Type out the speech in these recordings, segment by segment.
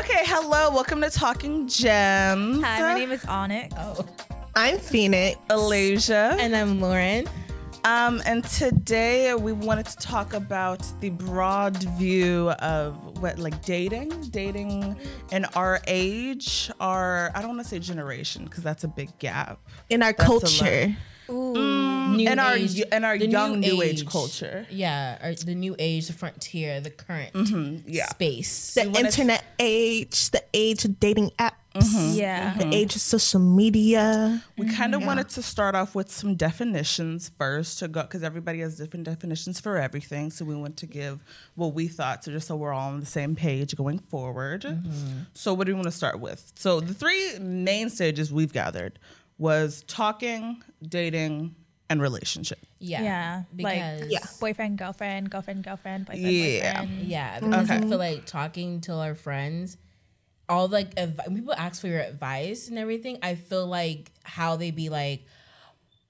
Okay, hello. Welcome to Talking Gems. Hi, my name is Onyx. Oh. I'm Phoenix. Alasia. And I'm Lauren. Um, and today we wanted to talk about the broad view of what, like dating, dating in our age, our I don't want to say generation because that's a big gap. In our That's a lot. culture. New in our age- in our young new age age. culture. Yeah, or the new age, the frontier, the current mm-hmm, yeah. space. The internet age, the age of dating apps, mm-hmm, mm-hmm. Yeah. the age of social media. We kind of wanted to start off with some definitions first to go because everybody has different definitions for everything. So we want to give what we thought, so just so we're all on the same page going forward. So what do we want to start with? So the three main stages we've gathered was talking, dating, and relationship. Yeah. Yeah. Because like Yeah. boyfriend, girlfriend, girlfriend, girlfriend, boyfriend, Yeah. boyfriend. Yeah, mm-hmm. because I Okay. feel like talking to our friends, all like advi- when people ask for your advice and everything, I feel like how they be like,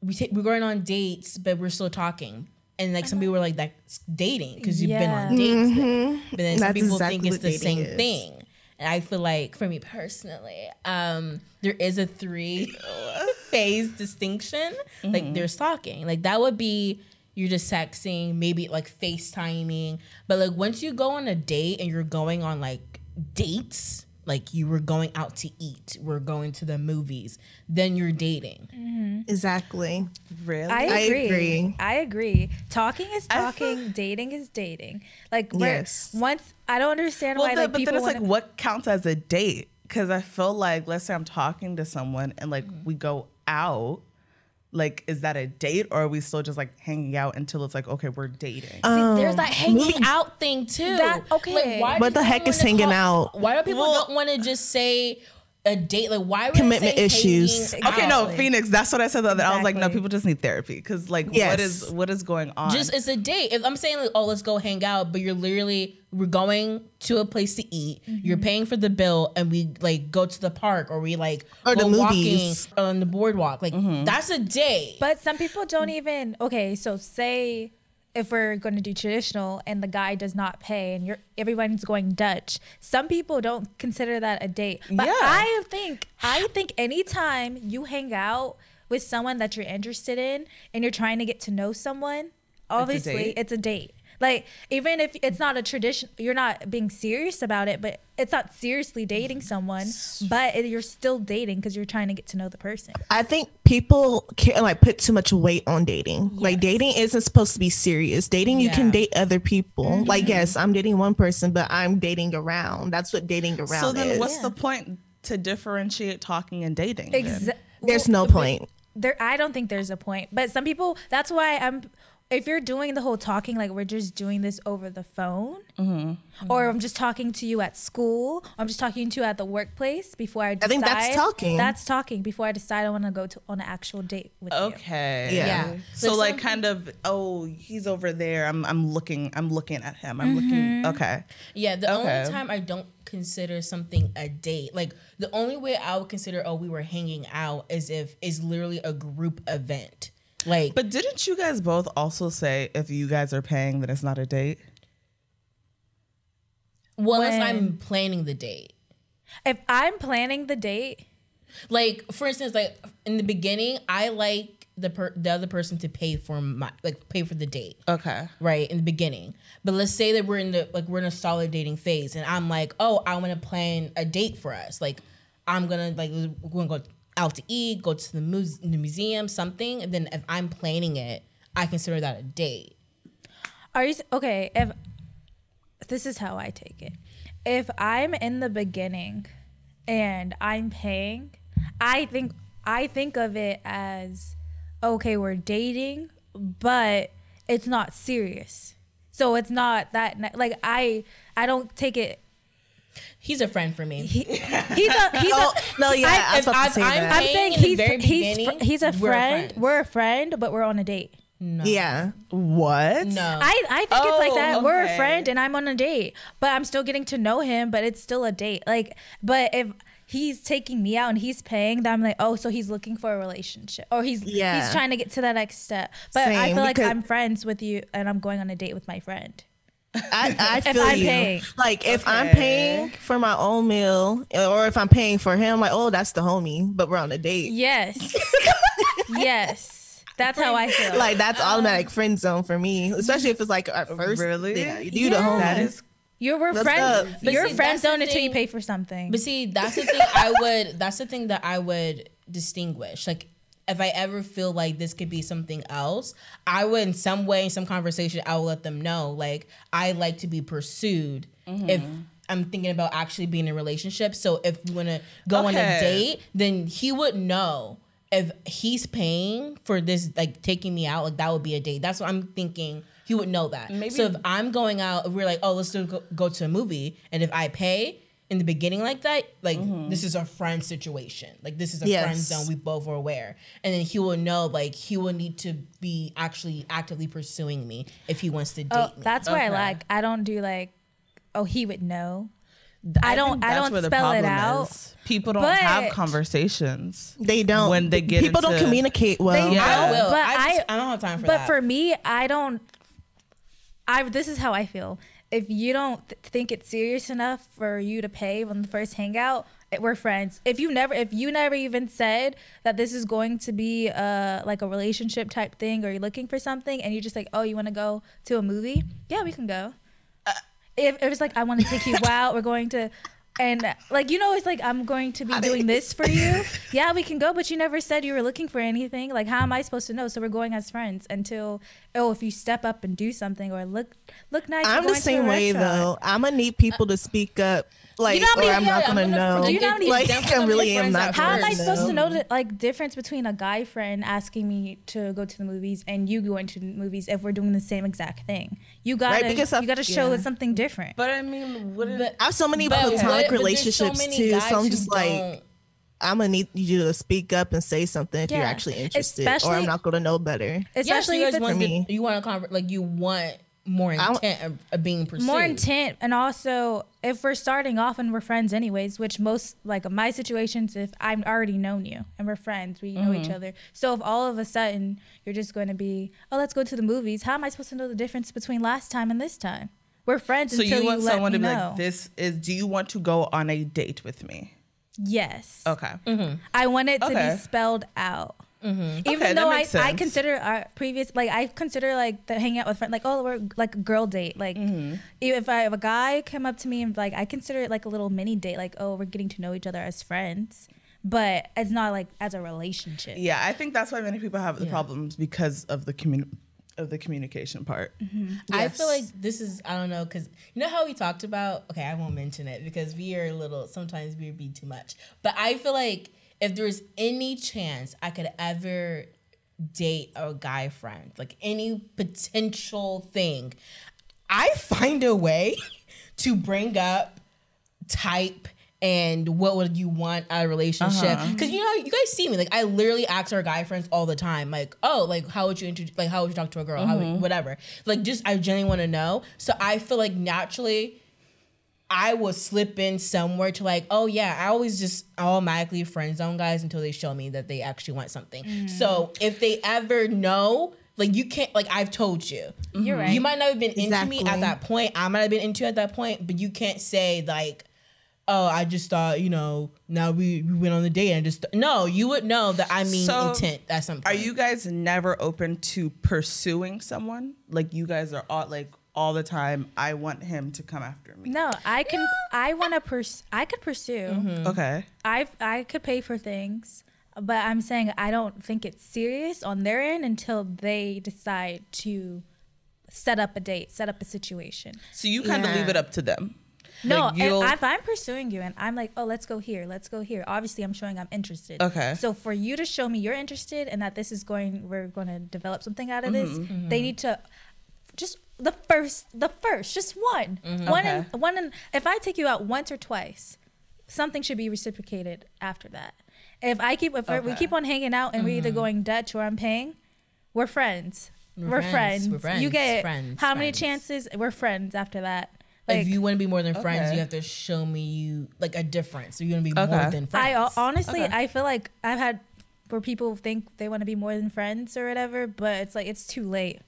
we take we're going on dates, but we're still talking. And like some people were like that's dating because you've been on Yeah. dates, then. Mm-hmm. but then some That's people exactly think it's the same is. thing. And I feel like for me personally, um, there is a three phase distinction. Like there's talking, like that would be you're just texting, maybe like FaceTiming. But like once you go on a date and you're going on like dates, like you were going out to eat, we're going to the movies, then you're dating. Mm-hmm. Exactly. Really? I I agree. agree. I agree. Talking is I feel- talking. dating is dating. Like Yes. once I don't understand well, why the- like but people then it's wanna, like, what counts as a date? Because I feel like, let's say I'm talking to someone and like mm-hmm. we go out. Like, is that a date or are we still just like hanging out until it's like, okay, we're dating? See, there's um, that hanging moving- out thing too. That- okay. why What the heck is hanging call- out? Why do people Well- don't want to just say a date? Like why would it Commitment say issues. hanging Okay, no, out? Phoenix. That's what I said. The other. I was like, no, people just need therapy because, like, what Yes. is what is going on? Just it's a date. If I'm saying like, oh, let's go hang out, but you're literally we're going to a place to eat. Mm-hmm. You're paying for the bill, and we like go to the park or we like Or go the walking movies. on the boardwalk. Like mm-hmm. that's a date. But some people don't even okay, so say if we're going to do traditional and the guy does not pay and you're everyone's going Dutch, some people don't consider that a date. But Yeah. I think I think anytime you hang out with someone that you're interested in and you're trying to get to know someone, obviously date? it's a date. Like even if it's not a tradition, you're not being serious about it, but it's not seriously dating someone, but it, you're still dating because you're trying to get to know the person. I think people can like put too much weight on dating. Like dating isn't supposed to be serious. Dating you can date other people. Mm-hmm. Like yes, I'm dating one person, but I'm dating around. That's what dating around so then, is. what's the point to differentiate talking and dating? then? Exa- There's well, no point. there i don't think there's a point but some people that's why i'm if you're doing the whole talking like we're just doing this over the phone mm-hmm. or i'm just talking to you at school i'm just talking to you at the workplace before i decide think that's talking. that's talking before i decide i want to go to on an actual date with you Okay. Yeah. Yeah. So Like like some- kind of oh he's over there. I'm I'm looking I'm looking at him. I'm mm-hmm. looking okay. Yeah, the Okay. only time I don't consider something a date, like the only way I would consider, oh, we were hanging out, is if is literally a group event. Like, But didn't you guys both also say if you guys are paying then it's not a date? well, unless I'm planning the date. if i'm planning the date Like, for instance, like in the beginning, I like the per- the other person to pay for my like pay for the date. Okay. right in the beginning but let's say that we're in the like we're in a solid dating phase and i'm like oh i want to plan a date for us like i'm gonna like we're gonna go out to eat go to the, muse- the museum something and then if i'm planning it i consider that a date Are you okay? If this is how I take it, if I'm in the beginning and I'm paying, I think I think of it as okay, we're dating, but it's not serious. So it's not that like I I don't take it. He's a friend for me He, he's a he's Oh, a. no, yeah, I, I- was about if to say I'm- that. I'm saying he's very he's fr- he's a we're friend. We're a friend, but we're on a date. no yeah. What? no I, I think it's like Oh, that. We're a friend and I'm on a date, but I'm still getting to know him, but it's still a date. Like, but if he's taking me out and he's paying, then I'm like, oh, so he's looking for a relationship or he's Yeah. he's trying to get to that next step. But I feel like I'm friends with you and I'm going on a date with my friend. I, I feel I'm you. paying. Like if I'm paying for my own meal, or if I'm paying for him, like oh that's the homie, but we're on a date. Yes. yes. That's how I feel. Like that's um, automatic friend zone for me, especially if it's like at first. Really? Yeah, you the homie. That is you were What's friends. But You're see, friend zone until you pay for something. But see, that's the thing I would that's the thing that I would distinguish. Like if I ever feel like this could be something else, I would in some way, in some conversation, I will let them know. Like I like to be pursued if mm-hmm. I'm thinking about actually being in a relationship. So if we wanna go on a date, then he would know if he's paying for this, like taking me out, like that would be a date. That's what I'm thinking. He would know that. Maybe- so if I'm going out, we're like, oh, let's do, go, go to a movie, and if I pay in the beginning like that, like mm-hmm. this is a friend situation. Like this is a friend zone. We both are aware, and then he will know. Like he will need to be actually actively pursuing me if he wants to date oh, me. that's what I like. I don't do like, oh, he would know. I think don't. I that's don't where the spell it out. is. People don't But- have conversations. They don't. When they get people don't communicate well. They Yeah. I don't, will. But I, I, just, I don't have time for but that. for me, I don't. I this is how I feel. If you don't th- think it's serious enough for you to pay on the first hangout, it, we're friends. If you never, if you never even said that this is going to be uh like a relationship type thing, or you're looking for something, and you're just like, oh, you want to go to a movie? Yeah, we can go. if, if it's like I want to take you out, we're going to. And like you know, it's like I'm going to be doing this for you. Yeah, we can go, but you never said you were looking for anything. Like, how am I supposed to know? So we're going as friends until oh, if you step up and do something or look look nice. I'm the same way though. I'm gonna need people to speak up, like, know or I'm yeah, not I'm gonna gonna- know. You know like, I gonna really am friends not. at How am I first. supposed to know the like difference between a guy friend asking me to go to the movies and you going to the movies if we're doing the same exact thing? You gotta because you gotta show yeah. it's something different. But I mean, wouldn't But- I have so many But platonic what- relationships so many too, so I'm just like, I'm gonna need you to speak up and say something if you're actually interested, or I'm not gonna know better. Especially yes, you if it's want For me. to, you want to convert like you want more intent of, of being pursued. more intent and also if we're starting off and we're friends anyways which most like my situations if i've already known you and we're friends we know each Mm-hmm. other so if all of a sudden you're just going to be oh let's go to the movies how am i supposed to know the difference between last time and this time we're friends so until you want let someone to be know like, "This is." Do you want to go on a date with me? yes Okay. i want it to Okay. be spelled out even Okay, though I, makes I consider our previous like I consider like the hang out with friends like oh we're like a girl date like Mm-hmm. if I if a guy come up to me and like I consider it like a little mini date like oh we're getting to know each other as friends but it's not like as a relationship Yeah, I think that's why many people have the Yeah. problems because of the commun- of the communication part. I feel like this is I don't know because you know how we talked about. Okay, I won't mention it because we are a little. Sometimes we be too much. But I feel like if there's any chance I could ever date a guy friend, like any potential thing, I find a way to bring up type and what would you want out of a relationship. Uh-huh. Because you know you guys see me like i literally ask our guy friends all the time like oh like how would you introduce like how would you talk to a girl? How would, mm-hmm. whatever. Like just i genuinely want to know. So i feel like naturally I will slip in somewhere to like, oh yeah, I always just automatically friend zone guys until they show me that they actually want something. Mm-hmm. So if they ever know, like you can't, like I've told you, mm-hmm. You're right. you might not have been into me at that point. I might have been into you at that point, but you can't say like, oh, I just thought, you know, now we, we went on the date and just no, you would know that I mean So, intent at some point. Are you guys never open to pursuing someone? Like you guys are all like all the time. I want him to come after me. no I can I want to pursue. I could pursue Mm-hmm. Okay. I I could pay for things, but I'm saying I don't think it's serious on their end until they decide to set up a date, set up a situation. So you kind of Yeah. leave it up to them. No, Like, if, I'm pursuing you and I'm like, oh, let's go here, let's go here. Obviously, I'm showing I'm interested. Okay. So for you to show me you're interested and that this is going, we're going to develop something out of Mm-hmm. this. They need to just the first, the first, just one, mm-hmm. one, Okay. and one. And if I take you out once or twice, something should be reciprocated after that. If I keep, if we keep on hanging out and we're either mm-hmm. going Dutch or I'm paying, we're friends. We're We're, friends. friends. We're You get Friends. how many chances? We're friends after that. if you want to be more than friends, Okay. you have to show me you like a difference. So you're gonna be more than uh, friends. I honestly, Okay. I feel like I've had where people think they want to be more than friends or whatever, but it's like it's too late.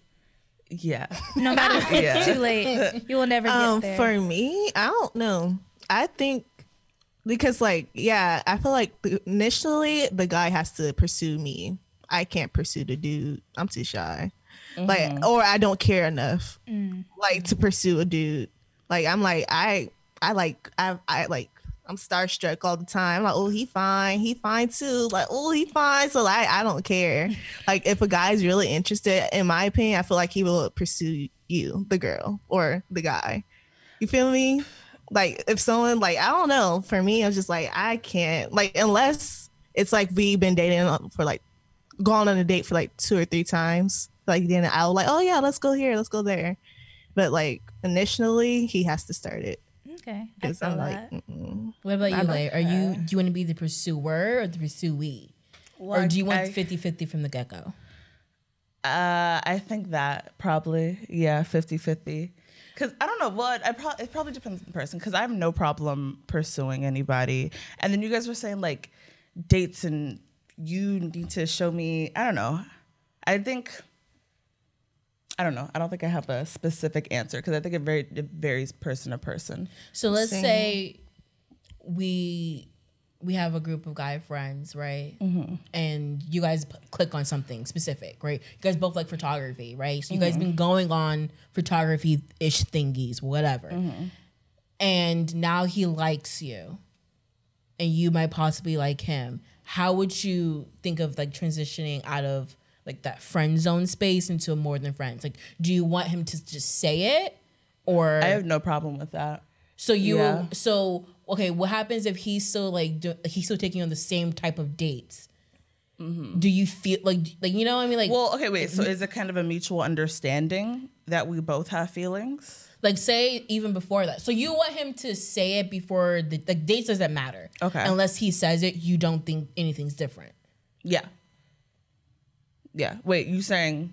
Yeah. No matter if it's Yeah. too late, you will never Um, get there. for me, I don't know. I think because like yeah, I feel like initially the guy has to pursue me. I can't pursue the dude. I'm too shy. Like or I don't care enough like to pursue a dude. Like I'm like I I like I I like I'm starstruck all the time. Like, oh, he fine. He fine too. Like, oh, he fine. So like I don't care. Like if a guy's really interested, in my opinion, I feel like he will pursue you, the girl, or the guy. You feel me? Like if someone like I don't know, for me, I'm just like I can't like unless it's like we've been dating for like gone on a date for like two or three times. Like then I'll like, oh yeah, let's go here, let's go there. But like initially, he has to start it okay, I because feel I'm like, mm-mm. What about you, I Lay? Are you do you want to be the pursuer or the pursuee? or do you want I- 50-50 from the get-go? Uh, I think that probably, yeah, 50 50. Because I don't know what, I pro- it probably depends on the person. Because I have no problem pursuing anybody. And then you guys were saying like dates and you need to show me, I don't know. I think, I don't know. I don't think I have a specific answer because I think it, very, it varies person to person. So let's Same. say we we have a group of guy friends, right? Mm-hmm. And you guys p- click on something specific, right? You guys both like photography, right? So you guys been mm-hmm. going on photography ish thingies, whatever. Mm-hmm. And now he likes you, and you might possibly like him. How would you think of like transitioning out of like that friend zone space into a more than friends? Like, do you want him to just say it, or I have no problem with that. so you Yeah. so okay, what happens if he's still like do, he's still taking on the same type of dates? Mm-hmm. Do you feel like like you know what I mean like Well, okay, wait. So is it kind of a mutual understanding that we both have feelings? like say even before that. So you want him to say it before the like dates doesn't matter. Okay. Unless he says it, you don't think anything's different. Yeah. Yeah. Wait, you saying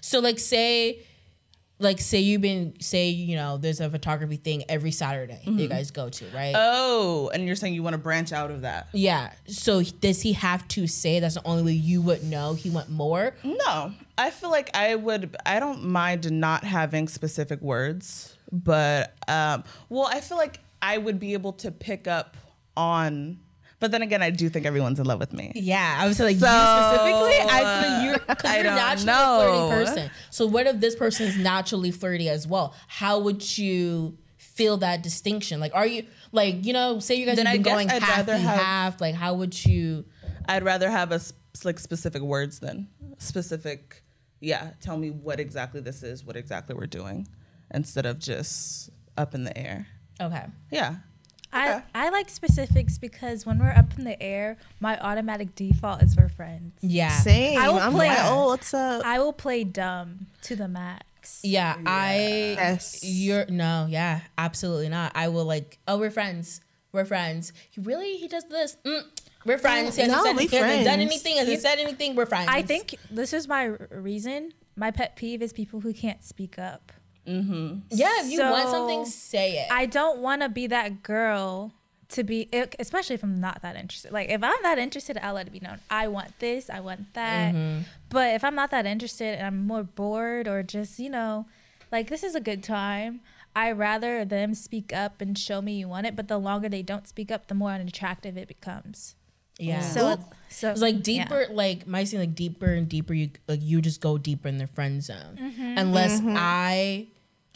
So like say like say you've been say you know there's a photography thing every Saturday that you guys go to, right? Oh, and you're saying you want to branch out of that? yeah. So does he have to say that's the only way you would know he want more? No, I feel like I would. I don't mind not having specific words, but um, well, I feel like I would be able to pick up on. But then again, I do think everyone's in love with me. Yeah, I would say like So, you specifically. I like you're uh, because I you're naturally know. a flirty person. So what if this person is naturally flirty as well? How would you feel that distinction? Like, are you like you know, say you guys Then have been going I'd half and have- half. Like, how would you? I'd rather have a like specific words than specific. Yeah, tell me what exactly this is, what exactly we're doing, instead of just up in the air. Okay, Yeah. I, I like specifics because when we're up in the air, my automatic default is for friends. yeah, same. I will I'm play- like, oh, what's up? I will play dumb to the max. yeah. I Yes. you're no, yeah, absolutely not. I will like, oh, we're friends. We're friends. He really he does this. Mm, we're friends. He hasn't, No, said, we he hasn't done anything. Hasn't said anything. We're friends. I think this is my reason. My pet peeve is people who can't speak up. Mm-hmm. Yeah, if you want something, say it. I don't want to be that girl to be, especially if I'm not that interested. Like if I'm that interested, I'll let it be known. I want this, I want that. Mm-hmm. But if I'm not that interested and I'm more bored or just you know, like this is a good time. I rather them speak up and show me you want it. But the longer they don't speak up, the more unattractive it becomes. yeah. So, so It's like yeah. deeper, like my seem like deeper and deeper. You like you just go deeper in the friend zone, Mm-hmm. unless mm-hmm. I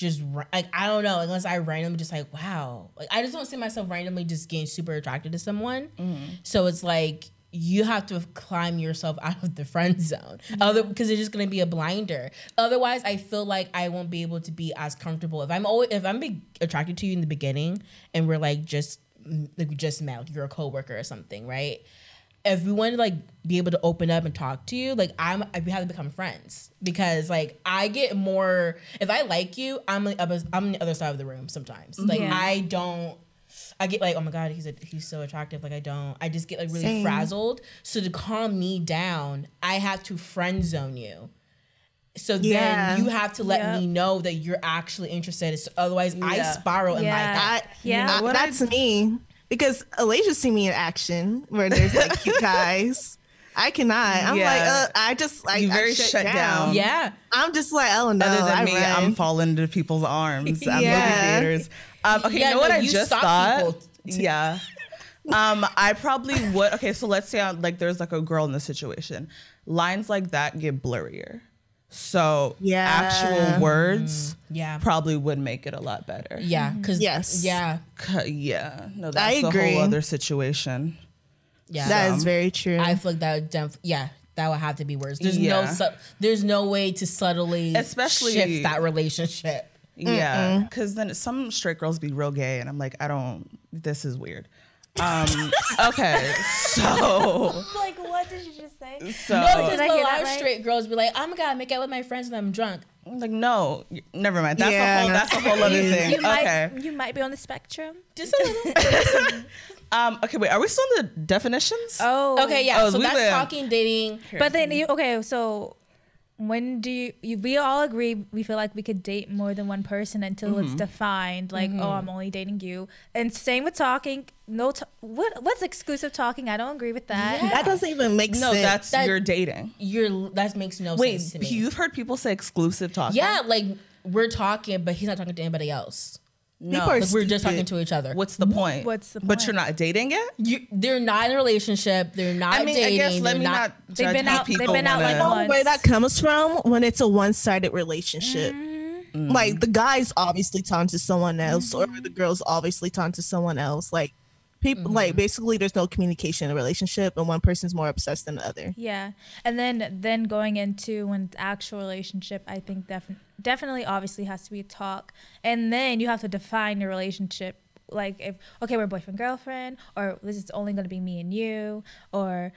just like I don't know. Unless I randomly just like wow, like I just don't see myself randomly just getting super attracted to someone. Mm-hmm. So it's like you have to climb yourself out of the friend zone, other because it's just gonna be a blinder. Otherwise, I feel like I won't be able to be as comfortable if I'm always if I'm be attracted to you in the beginning and we're like just like we just met, like you're a coworker or something, right? If we want to like be able to open up and talk to you, like I'm, I- we have to become friends because like I get more. If I like you, I'm like, I'm on the other side of the room sometimes. Mm-hmm. Like Yeah. I don't. I get like, oh my god, he's a, he's so attractive. Like I don't. I just get like really Same. frazzled. So to calm me down, I have to friend zone you. So Yeah. then you have to let Yep. me know that you're actually interested. So otherwise, I Yeah. spiral in my Yeah. head. I, Yeah. I- that's me because Alicia see me in action where there's like cute guys. I cannot. I'm Yeah. like, uh, I just like You I very shut, shut down. down. Yeah. I'm just like, oh no, Other than I me, run. I'm falling into people's arms. I'm Yeah. movie theaters. Um, okay, Yeah, you know what I just thought? people. Yeah. Um, I probably would. Okay, so let's say I'm, like there's like a girl in the situation. Lines like that get blurrier. So Yeah. actual words mm-hmm. Yeah. probably would make it a lot better. Yeah. Cause Yes. Yeah. C- Yeah. No, that's I a agree. whole other situation. Yeah. That is So- very true. I feel like that would def- yeah, that would have to be words. There's Yeah. no su- there's no way to subtly Especially- shift that relationship. Yeah, because then some straight girls be real gay, and I'm like, I don't. This is weird. Um, okay, so Like, what did you just say? so No, because Did I a hear lot that of right? straight girls be like, I'm gonna make out with my friends when I'm drunk. I'm like, no, never mind. That's a Yeah. whole. That's a whole other thing. You okay. might, you might be on the spectrum. Just a little. Um. Okay. Wait. Are we still in the definitions? Oh, okay, yeah. Oh, so we that's went- talking, dating. But then you okay, so when do you, you we all agree we feel like we could date more than one person until Mm-hmm. it's defined like oh I'm only dating you. And same with talking. No t- what what's exclusive talking? I don't agree with that. that doesn't even make sense. no, sense. that's That- you're dating. You're that makes no Wait, sense to me. you've heard people say exclusive talking? yeah, like we're talking, but he's not talking to anybody else. No. Are Like we're just talking to each other. What's the point? What's the point? But you're not dating yet. You, they're not in a relationship. They're not I mean, dating. I guess let they're me not. They've judge been out- they've people been out, like, wanna- once. where that comes from when it's a one-sided relationship. Mm-hmm. Like the guy's obviously talking to someone else, or Mm-hmm. the girl's obviously talking to someone else. Like people, Mm-hmm. like basically, there's no communication in a relationship, and one person's more obsessed than the other. Yeah, and then then going into when it's actual relationship, I think definitely definitely obviously has to be a talk, and then you have to define your relationship. Like if okay, we're boyfriend girlfriend, or this is only going to be me and you, or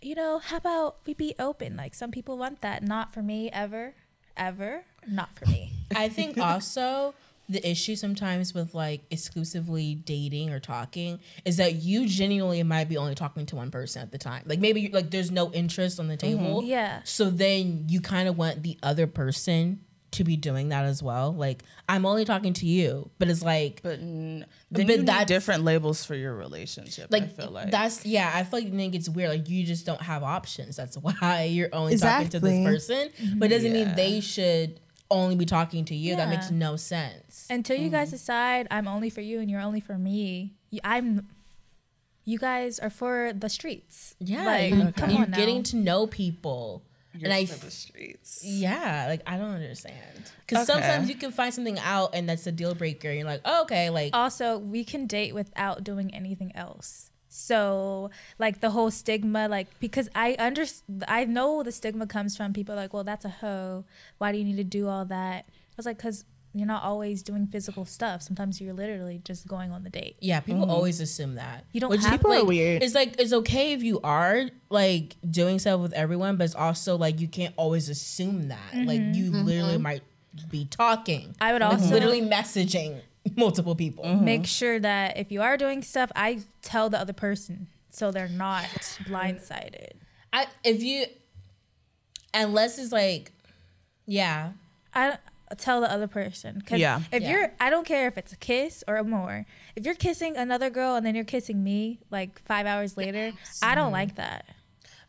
you know, how about we be open? Like some people want that. Not for me ever, ever. Not for me. I think also the issue sometimes with like exclusively dating or talking is that you genuinely might be only talking to one person at the time. Like maybe like there's no interest on the mm-hmm. table. Yeah. So then you kind of want the other person to be doing that as well. Like I'm only talking to you, but it's like But n- then But you need different labels for your relationship. like, I feel like that's yeah. I feel like then it's weird. Like you just don't have options. That's why you're only talking to this person. But it doesn't Yeah. mean they should only be talking to you. That makes no sense. Until you guys mm. decide I'm only for you and you're only for me, y- I'm. You guys are for the streets. Yeah, like, you're, come you're on now. getting to know people, You're and I for f- the streets. yeah, like I don't understand because Okay. sometimes you can find something out and that's a deal breaker. You're like, oh, okay, like also we can date without doing anything else so like the whole stigma like because i under i know the stigma comes from people like well that's a hoe. Why do you need to do all that? I was like because you're not always doing physical stuff. Sometimes you're literally just going on the date. Yeah, people mm-hmm. always assume that. You don't Which is, have- People are weird. It's like it's okay if you are like doing stuff with everyone, but it's also like you can't always assume that. Like mm-hmm. you literally mm-hmm. might be talking. I would like, also- literally messaging multiple people. Mm-hmm. make sure that if you are doing stuff i tell the other person so they're not blindsided I if you unless it's like yeah I tell the other person because Yeah. if Yeah. you're I don't care if it's a kiss or a more. If you're kissing another girl and then you're kissing me like five hours later, I don't mm-hmm. like that.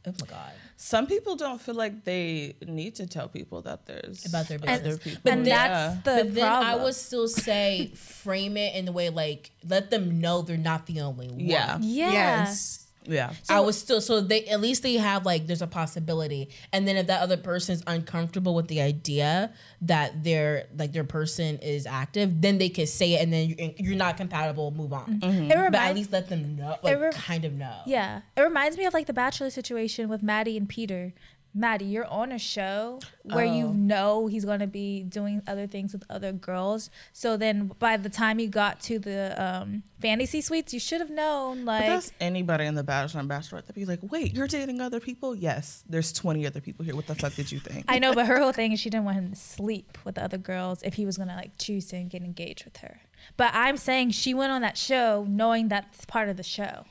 Oh my god Some people don't feel like they need to tell people that there's About their other business. people. and Yeah. that's the but then problem. I would still say frame it in the way like let them know they're not the only one. yeah, yeah. Yes. Yeah. I was still so they at least they have like there's a possibility, and then if that other person's uncomfortable with the idea that their like their person is active, then they could say it, and then you're, you're not compatible. Move on, mm-hmm. It reminds, but at least let them know, like re- kind of know. yeah. It reminds me of like the Bachelor situation with Maddie and Peter. Maddie, you're on a show where you Oh. know he's gonna be doing other things with other girls. So then, by the time you got to the um, fantasy suites, you should have known. But Like, that's anybody in the Bachelor and Bachelorette that be like, wait, you're dating other people? Yes, there's 20 other people here. What the fuck did you think? I know, but her whole thing is she didn't want him to sleep with the other girls if he was gonna like choose to get engaged with her. But I'm saying she went on that show knowing that's part of the show.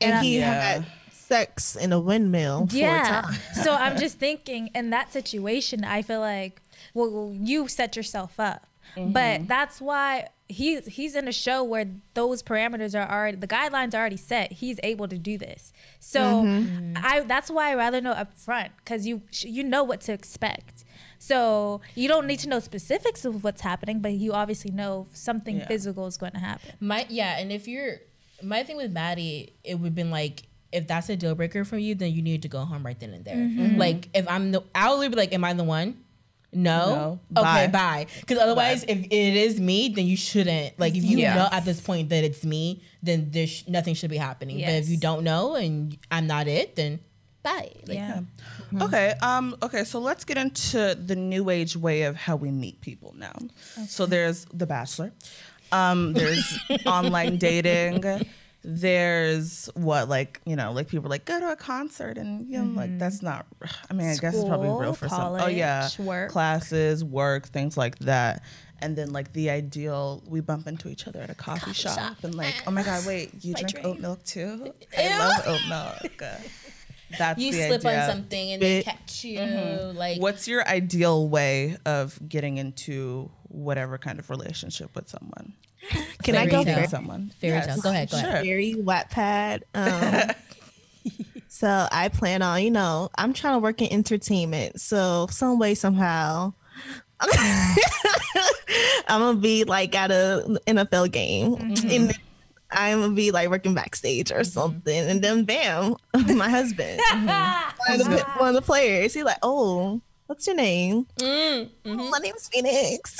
And, I- he Yeah. had sex in a windmill. yeah. so I'm just thinking in that situation, I feel like, well, you set yourself up. Mm-hmm. But that's why he he's in a show where those parameters are already the guidelines are already set. He's able to do this. So Mm-hmm. I that's why I rather know up front because you you know what to expect. So you don't need to know specifics of what's happening, but you obviously know something Yeah. physical is going to happen. My yeah, and if you're my thing with Maddie, it would have been like if that's a deal breaker for you, then you need to go home right then and there. Mm-hmm. Like if I'm the, I'll be like, am I the one? No. No. Okay, Bye. bye. Because otherwise, if it is me, then you shouldn't. Like if you Yes. know at this point that it's me, then there's nothing should be happening. But if you don't know and I'm not it, then bye. Like, yeah. Okay. Um. Okay. So let's get into the new age way of how we meet people now. So there's The Bachelor. Um. There's online dating. There's what like you know like people like go to a concert and you know like that's not. I mean I guess it's probably real School, for some. Oh yeah, college, work. classes, work, things like that. And then like the ideal, we bump into each other at a coffee, shop, shop. and like, oh my god, wait, you My drink dream. oat milk too? I love oat milk. That's you slip idea. on something and they catch you. Mm-hmm. Like What's your ideal way of getting into whatever kind of relationship with someone? Can I go tale. Dating first? someone. fairy Yes. tale. Go ahead. Go ahead. Sure. Very Wattpad. Um, so I plan on, you know, I'm trying to work in entertainment. So some way, somehow, I'm gonna be like at a NFL game, and I'm gonna be like working backstage or something, and then bam, my husband, one, of the, one of the players, he's like, "Oh, what's your name? Mm, "Oh, my name's Phoenix."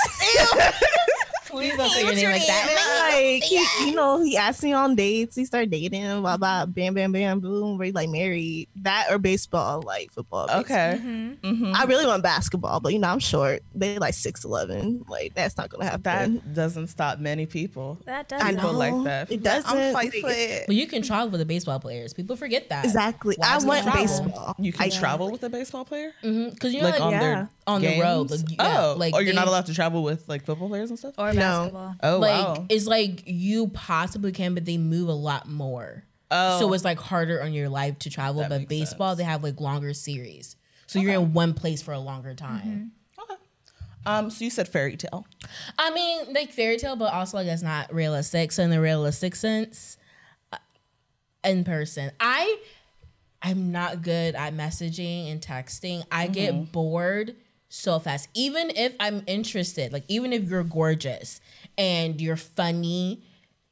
Please don't say your name like that. like he, you know, he asked me on dates. He started dating. Blah blah. Bam bam bam boom. We're like married. That or baseball, like football. baseball. Okay. Mm-hmm. Mhm. I really want basketball, but you know I'm short. They like six eleven. Like that's not gonna happen. That doesn't stop many people. That does. I People know. like that. It Like, I'm doesn't. fight Like, for it. But you can travel with the baseball players. People forget that. exactly. I want travel. baseball. You can I, travel with a baseball player, Because you know, like like, on yeah. their on the road. Like, yeah, oh, like or you're not allowed to travel with like football players and stuff. or No. Basketball. Oh like wow. it's like you possibly can, but they move a lot more. Oh, So it's like harder on your life to travel. That but baseball, sense. they have like longer series. So you're in one place for a longer time. Okay. um. So you said fairy tale. I mean, like fairy tale, but also like that's not realistic. So in the realistic sense, uh, in person, I I'm not good at messaging and texting. I get bored so fast. Even if I'm interested, like even if you're gorgeous and you're funny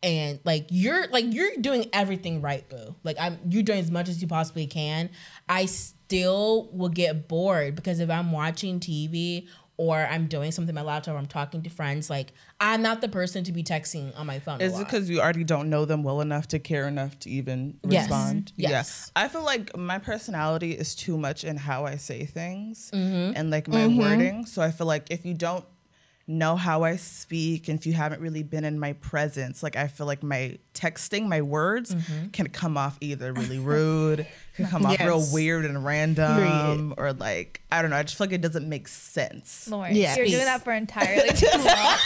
and like you're like you're doing everything right, boo. Like I'm you're doing as much as you possibly can. I still will get bored because if I'm watching TV or I'm doing something on my laptop or I'm talking to friends, like I'm not the person to be texting on my phone. Is it because you already don't know them well enough to care enough to even Yes. respond? Yes. Yeah. I feel like my personality is too much in how I say things Mm-hmm. and like my wording. So I feel like if you don't know how I speak and if you haven't really been in my presence, like I feel like my texting, my words Mm-hmm. can come off either really rude, can come off real weird and random, or like I don't know. I just feel like it doesn't make sense. Lawrence, Yeah. you're doing that for entirely too long.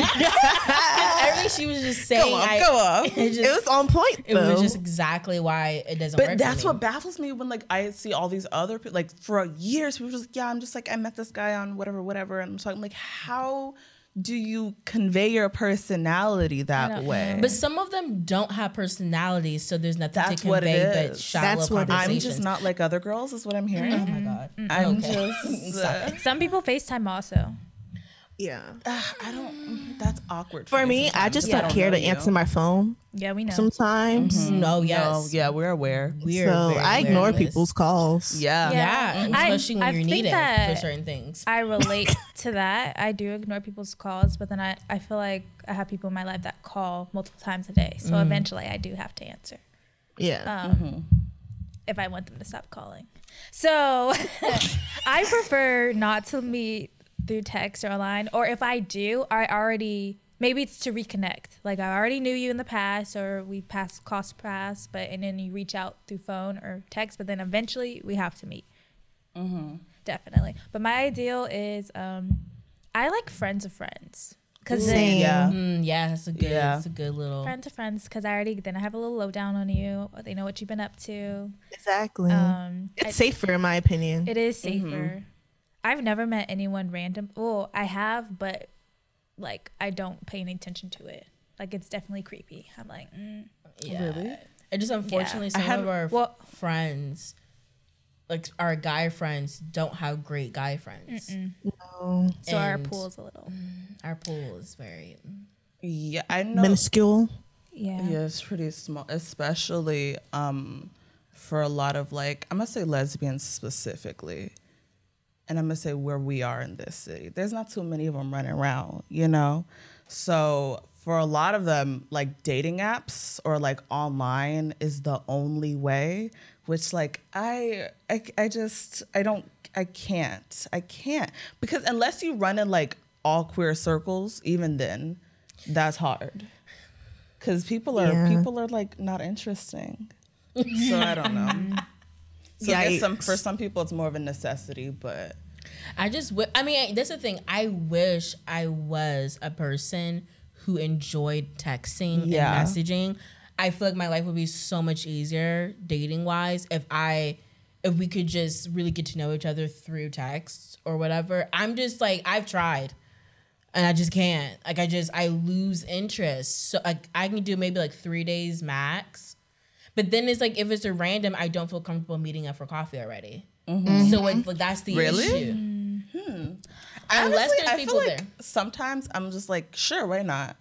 everything she was just saying, Go on, I, go on. It, just, it was on point. it was just exactly why it doesn't work. But for that's me. what baffles me when like I see all these other people like for years people just like, yeah, I'm just like I met this guy on whatever, whatever. And so I'm like, how do you convey your personality that way? But some of them don't have personalities, so there's nothing That's to what it convey but is. shallow That's what it is. I'm just not like other girls, is what I'm hearing. Oh my god! I'm Okay. just uh, Some people FaceTime also. Yeah. I don't mm-hmm, that's awkward For me, I just if don't don't care to you. answer my phone Yeah, we know. sometimes. Mm-hmm. no, No, yes, yeah, we're aware. we're so very I ignore of people's calls. Yeah. Yeah, mm-hmm. I- especially when I you're think needed for certain things. I relate to that. I do ignore people's calls, but then I, I feel like I have people in my life that call multiple times a day. So eventually I do have to answer Yeah. um, if I want them to stop calling. So I prefer not to meet through text or online. Or if I do, I already, maybe it's to reconnect. Like I already knew you in the past or we passed cross paths, but and then you reach out through phone or text, but then eventually we have to meet. Definitely. But my ideal is um, I like friends of friends. Cause then Yeah. Mm, yeah, that's a good. Yeah. That's a good little. friends of friends, because I already then I have a little lowdown on you. They know what you've been up to. Exactly. Um, I- it's safer in my opinion. it is safer. I've never met anyone random. Well, I have, but like I don't pay any attention to it. like it's definitely creepy. I'm like, mm. Yeah. Really? And just unfortunately, I some had- of our well- friends, like our guy friends, don't have great guy friends. Oh, so our And- pool's a little, Our pool is very. Yeah, I know. minuscule. yeah. Yeah, it's pretty small, especially um, for a lot of like I'm gonna say lesbians specifically, and I'm gonna say where we are in this city. There's not too many of them running around, you know. So for a lot of them, like dating apps or like online is the only way. Which like I I, I just I don't I can't I can't because unless you run in like all queer circles, even then, that's hard because people are Yeah. people are like not interesting. So I don't know. So I guess some, for some people it's more of a necessity, but I just, wi- I mean, that's the thing. I wish I was a person who enjoyed texting Yeah. and messaging. I feel like my life would be so much easier dating wise if I, if we could just really get to know each other through text or whatever. I'm just like, I've tried and I just can't. Like, I just, I lose interest. So, like, I can do maybe like three days max. But then it's like, if it's a random, I don't feel comfortable meeting up for coffee already. So it's like, that's the Really? issue. Unless honestly, there's I people feel like there. sometimes I'm just like, sure, why not?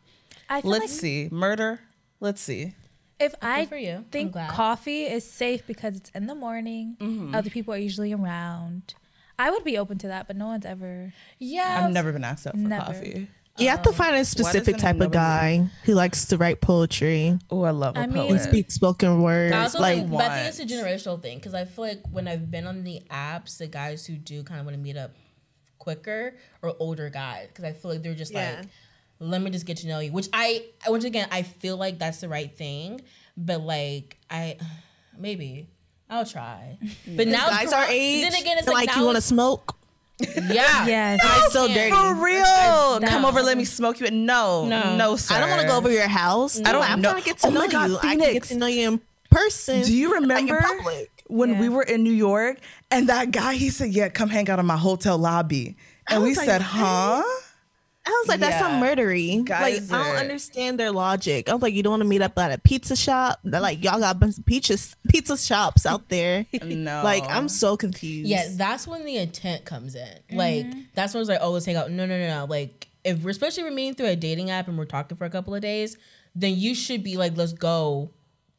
I feel Let's like see, murder. Let's see. if I for you. Think coffee is safe because it's in the morning, Mm-hmm. other people are usually around. I would be open to that, but no one's ever. Yeah. I've never been asked out for Never. coffee. You have to um, find a specific isn't type of nobody- guy who likes to write poetry Oh, I love a I mean- poet. and speak spoken words. I also like think, but I think it's a generational thing because I feel like when I've been on the apps, the guys who do kind of want to meet up quicker or older guys because I feel like they're just Yeah. like, let me just get to know you. Which I once again I feel like that's the right thing, but like I maybe I'll try. But now guys our age, Then again, it's like, like you want to smoke. Yeah Yes. It's so dirty. For real. No. Come over, let me smoke you. No, No. no, sir. I don't want to go over your house. I don't I'm know. trying to get to Oh know my God, you. I can Phoenix. get to know you in person. Do you like in remember public. when Yeah. we were in New York and that guy he said, "Yeah, come hang out in my hotel lobby," and we like, said, what? "Huh?" I was like, that's Yeah. not murdery. Guys like, I don't eh. understand their logic. I was like, you don't want to meet up at a pizza shop? They're like, y'all got a bunch of peaches, pizza shops out there. No. Like, I'm so confused. Yeah, that's when the intent comes in. Like mm-hmm. that's when it's like, oh, let's hang out. No, no, no, no. Like if we're especially if we're meeting through a dating app and we're talking for a couple of days, then you should be like, let's go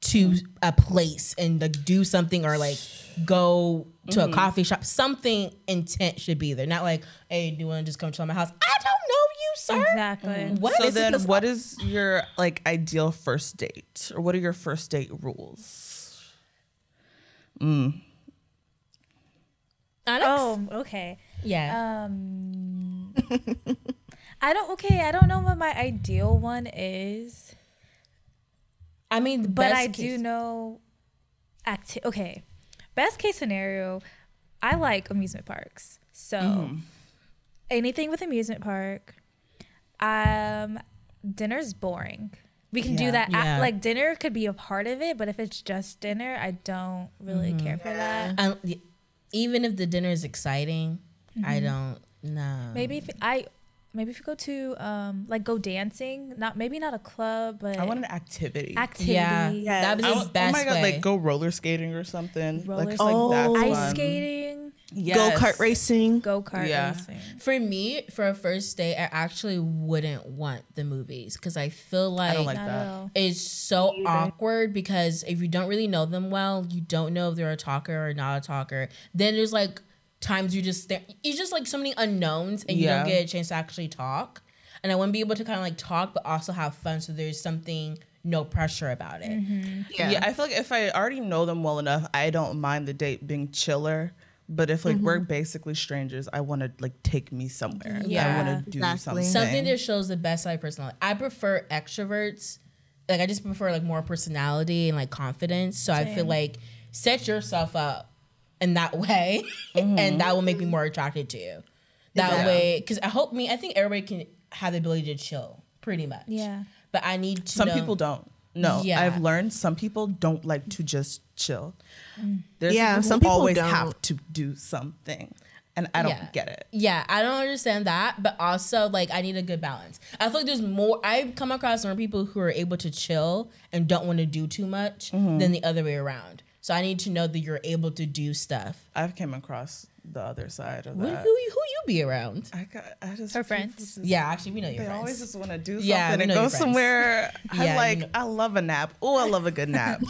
to a place and like do something or like go to a mm-hmm. coffee shop. Something intent should be there. Not like, hey, do you want to just come to my house? I don't know you, sir. Exactly. What? So then, what is your like ideal first date, or what are your first date rules? Alex? Oh, okay. yeah. Um, I don't. Okay, I don't know what my ideal one is, I mean, the but best I case- do know. Acti- okay, best case scenario, I like amusement parks. So Mm-hmm. anything with amusement park. Um, dinner's boring. We can do Yeah. that. at- like dinner could be a part of it, but if it's just dinner, I don't really Mm-hmm. care for that. Um, even if the dinner is exciting, I don't know. Maybe if I maybe if you go to um like go dancing, not maybe not a club, but I want an activity. activity. Yeah, Yes. that would I be wa- the best oh my god, way. like go roller skating or something. Roller like, skating. like that's Oh. Ice fun. skating, Yes. Go kart racing. go kart Yeah. racing. For me, for a first date, I actually wouldn't want the movies because I feel like, I don't like Not that. it's so awkward because if you don't really know them well, you don't know if they're a talker or not a talker. Then there's like times you just there, it's just like so many unknowns and you don't get a chance to actually talk. And I want to be able to kind of like talk, but also have fun. So there's something no pressure about it. Mm-hmm. Yeah. Yeah. I feel like if I already know them well enough, I don't mind the date being chiller. But if like we're mm-hmm. basically strangers, I want to like take me somewhere. yeah I Yeah. want to do Exactly. something. Something that shows the best side of personality. I prefer extroverts. Like I just prefer like more personality and like confidence. So I feel like set yourself up in that way, and that will make me more attracted to you. That Exactly. way, because I hope me. I think everybody can have the ability to chill, pretty much. Yeah. But I need to. some know- people don't. No, Yeah. I've learned some people don't like to just chill. There's Yeah, people some people always don't. have to do something. and I don't Yeah. get it. Yeah, I don't understand that, but also like I need a good balance. I feel like there's more. I've come across more people who are able to chill and don't want to do too much Mm-hmm. than the other way around. So I need to know that you're able to do stuff. I've came across the other side of Who, that. who, you- who you be around? I got, I just Her friends? just- Yeah, actually, we know your They friends. always just want to do something Yeah, and go your friends. somewhere. Yeah, I'm you know- I love a nap. Oh, I love a good nap.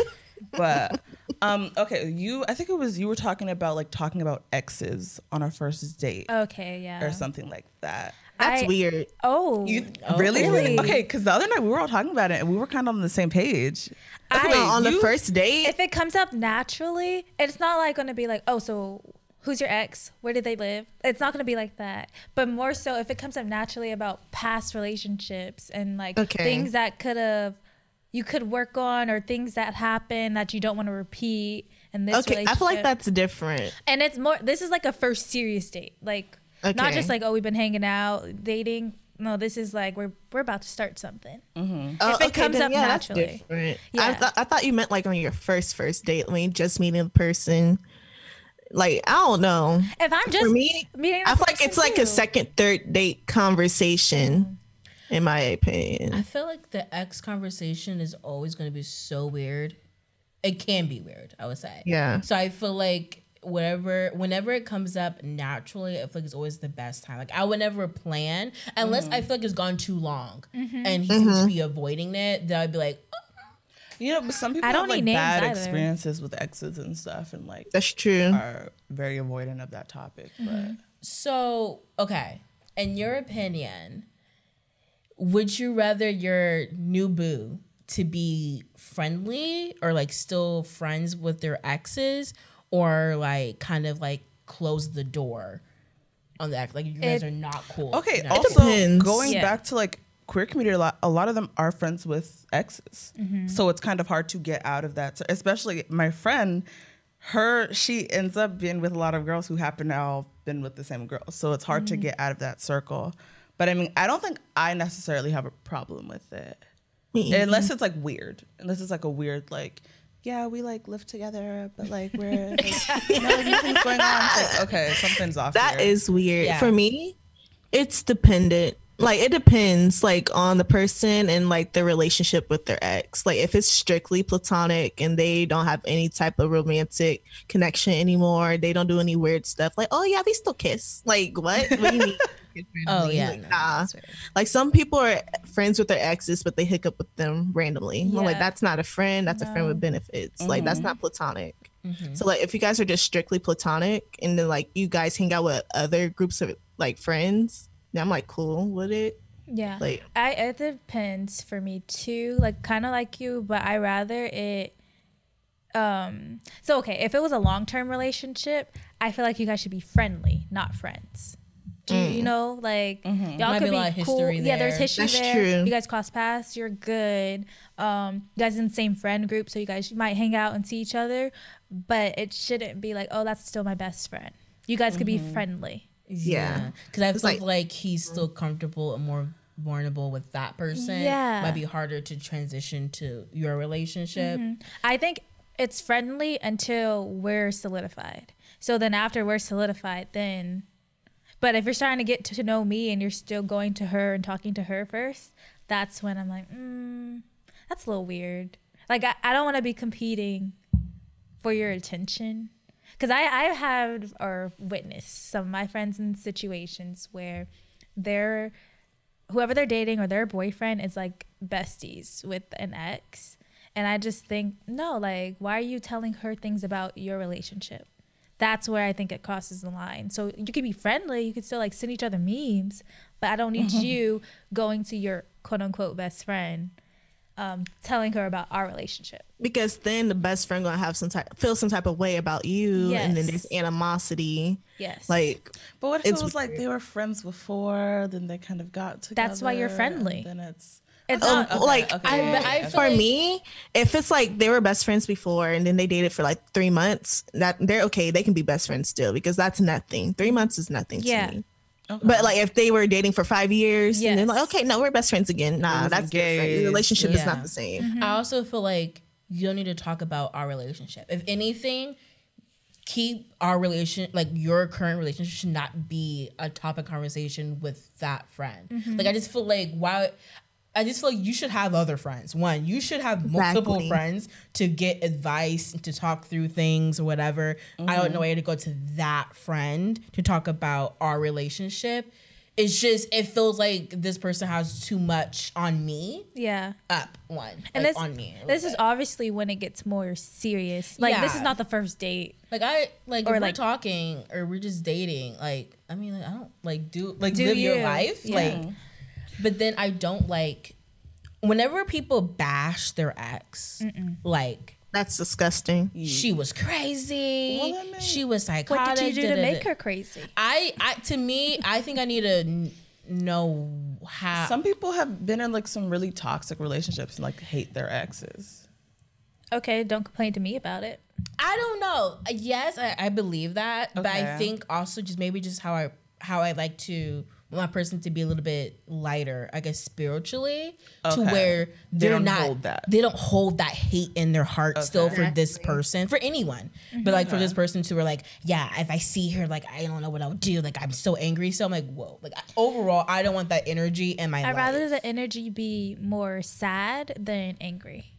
but um, okay, you. I think it was you were talking about like talking about exes on our first date Okay, yeah. or something like that. That's I- weird. Oh, You Oh. really? Really? Okay, because the other night we were all talking about it and we were kind of on the same page. I- Wait, on the you- first date, if it comes up naturally, it's not like going to be like, oh, so who's your ex? Where did they live? It's not going to be like that. But more so, if it comes up naturally about past relationships and like Okay. things that could have you could work on or things that happen that you don't want to repeat. And this okay, I feel like that's different. and it's more. This is like a first serious date, like not just like oh we've been hanging out dating. No, this is like we're we're about to start something. Mm-hmm. Oh, If it comes up that's naturally. different. I, Yeah. th- I thought you meant like on your first first date when you just meeting the person. Like I don't know. If I'm just For me, meeting I a feel like it's person like a second, third date conversation, mm-hmm. in my opinion. I feel like the ex conversation is always going to be so weird. It can be weird, I would say. Yeah. So I feel like whatever, whenever it comes up naturally, I feel like it's always the best time. Like I would never plan unless I feel like it's gone too long Mm-hmm. and he seems to be avoiding it. Then I'd be like, oh, You know, but some people I don't have like need names bad either. experiences with exes and stuff and like That's true. are very avoidant of that topic. Mm-hmm. So, okay. In your opinion, would you rather your new boo to be friendly or like still friends with their exes or like kind of like close the door on the ex? Like you guys It- are not cool. Okay, not also depends. going Yeah. back to like queer community, a lot, a lot of them are friends with exes, mm-hmm. so it's kind of hard to get out of that. So especially my friend, her she ends up being with a lot of girls who happen to all been with the same girl, so it's hard to mm-hmm. get out of that circle. But I mean, I don't think I necessarily have a problem with it. Me either. unless it's like weird unless it's like a weird like yeah we like live together but like we're like, you know like nothing's going on like, okay something's off That here. is weird. Yeah. For me, it's dependent. Like it depends like on the person and like the relationship with their ex. Like if it's strictly platonic and they don't have any type of romantic connection anymore, they don't do any weird stuff like, "Oh yeah, we still kiss." Like what? What mean? Oh yeah. Like, no, nah. Like some people are friends with their exes, but they hook up with them randomly. I'm like that's not a friend. That's a friend with No. benefits. Like that's Mhm. not platonic. Mhm. So like if you guys are just strictly platonic and then like you guys hang out with other groups of like friends, then I'm like cool with it. Yeah. Like I it depends for me too. Like kind of like you, but I rather it. Um. So okay, if it was a long term relationship, I feel like you guys should be friendly, not friends. Do you, you know like mm-hmm. y'all Might could be be, a lot of cool? history Yeah, there's there. history That's there. true. You guys cross paths. You're good. Um, you guys in the same friend group, so you guys might hang out and see each other. But it shouldn't be like, oh, that's still my best friend. You guys could be mm-hmm. friendly. Yeah. Because I feel like- like, he's still comfortable and more vulnerable with that person. Yeah. Might be harder to transition to your relationship. Mm-hmm. I think it's friendly until we're solidified. So then after we're solidified, then but if you're starting to get to know me and you're still going to her and talking to her first, that's when I'm like, mm, that's a little weird. Like I, I don't want to be competing for your attention. Cause I, I have or witnessed some of my friends in situations where they're whoever they're dating or their boyfriend is like besties with an ex. And I just think, no, like, why are you telling her things about your relationship? That's where I think it crosses the line. So you could be friendly, you could still like send each other memes, but I don't need you going to your quote unquote best friend, um, telling her about our relationship. because then the best friend gonna have some type feel some type of way about you and then there's animosity. Yes. Like but what if it was like they were friends before then they kind of got together That's why you're friendly. and then it's it's um, okay, like okay, I, okay, I okay. for like- me, if it's like they were best friends before and then they dated for like three months, that they're okay. They can be best friends still because that's nothing. Three months is nothing Yeah. to me. Okay. But like if they were dating for five years and they're like, okay, no, we're best friends again. Nah, that's different. engaged. The relationship is not the same. I also feel like you don't need to talk about our relationship. If anything, keep our relation like your current relationship should not be a topic conversation with that friend. Like I just feel like why I just feel like you should have other friends. One, you should have multiple Exactly. friends to get advice to talk through things or whatever. I don't know mm-hmm. where had to go to that friend to talk about our relationship. It's just it feels like this person has too much on me Yeah. up one And like, this, on me. this little is obviously when it gets more serious. Like this is not the first date. like I like or, or like- we're talking or we're just dating. Like I mean, like I don't like do like Do live your life. Yeah. Like, but then I don't like whenever people bash their ex. Like That's disgusting. she was crazy. Well, I mean- she was psychotic. What did you do to da, da, make da. her crazy? I, I to me, I think I need to kn- know how. Some people have been in like some really toxic relationships and like hate their exes. Okay, don't complain to me about it. I don't know. Yes, I, I believe that, but I think also just maybe just how I how I like to want my person to be a little bit lighter, I guess spiritually, to where They they're don't hold that. they don't hold that hate in their heart still for this person for anyone, mm-hmm. but like for this person to where like yeah, if I see her like I don't know what I'll do, like I'm so angry, so I'm like whoa, like overall I don't want that energy in my I'd life. rather the energy be more sad than angry.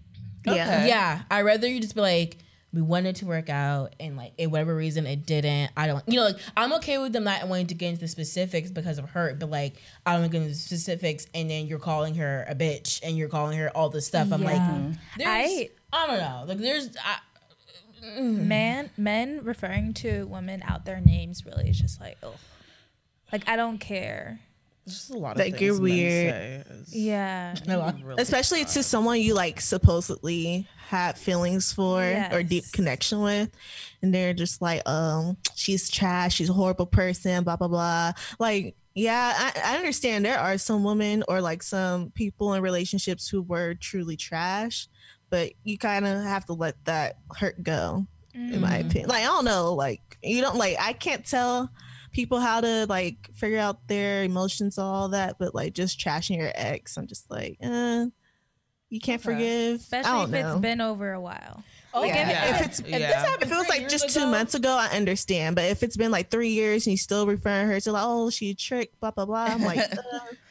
Yeah. Yeah, I'd rather you just be like, we wanted to work out, and like, for whatever reason, it didn't. I don't, you know, like, I'm okay with them not wanting to get into the specifics because of hurt, but like, I don't want to get into the specifics, and then you're calling her a bitch, and you're calling her all this stuff. I'm Yeah. like, there's, I, I- don't know, like, there's, I, mm. Man, men referring to women out their names really is just like, oh, like I don't care. There's just a lot of Like, things you're men weird. say is Yeah. really Especially to someone you like supposedly had feelings for or deep connection with. And they're just like, um, she's trash, she's a horrible person, blah blah blah. Like, yeah, I, I understand there are some women or like some people in relationships who were truly trash, but you kind of have to let that hurt go, in my opinion. Like, I don't know, like you don't like I can't tell people how to like figure out their emotions all that but like just trashing your ex i'm just like uh you can't Okay. forgive i Especially don't if know it's been over a while. oh, Yeah, yeah. if it's- if yeah. this happened if it was like years just two months ago i understand but if it's been like three years and you still referring her to like oh she a trick blah blah blah i'm like uh,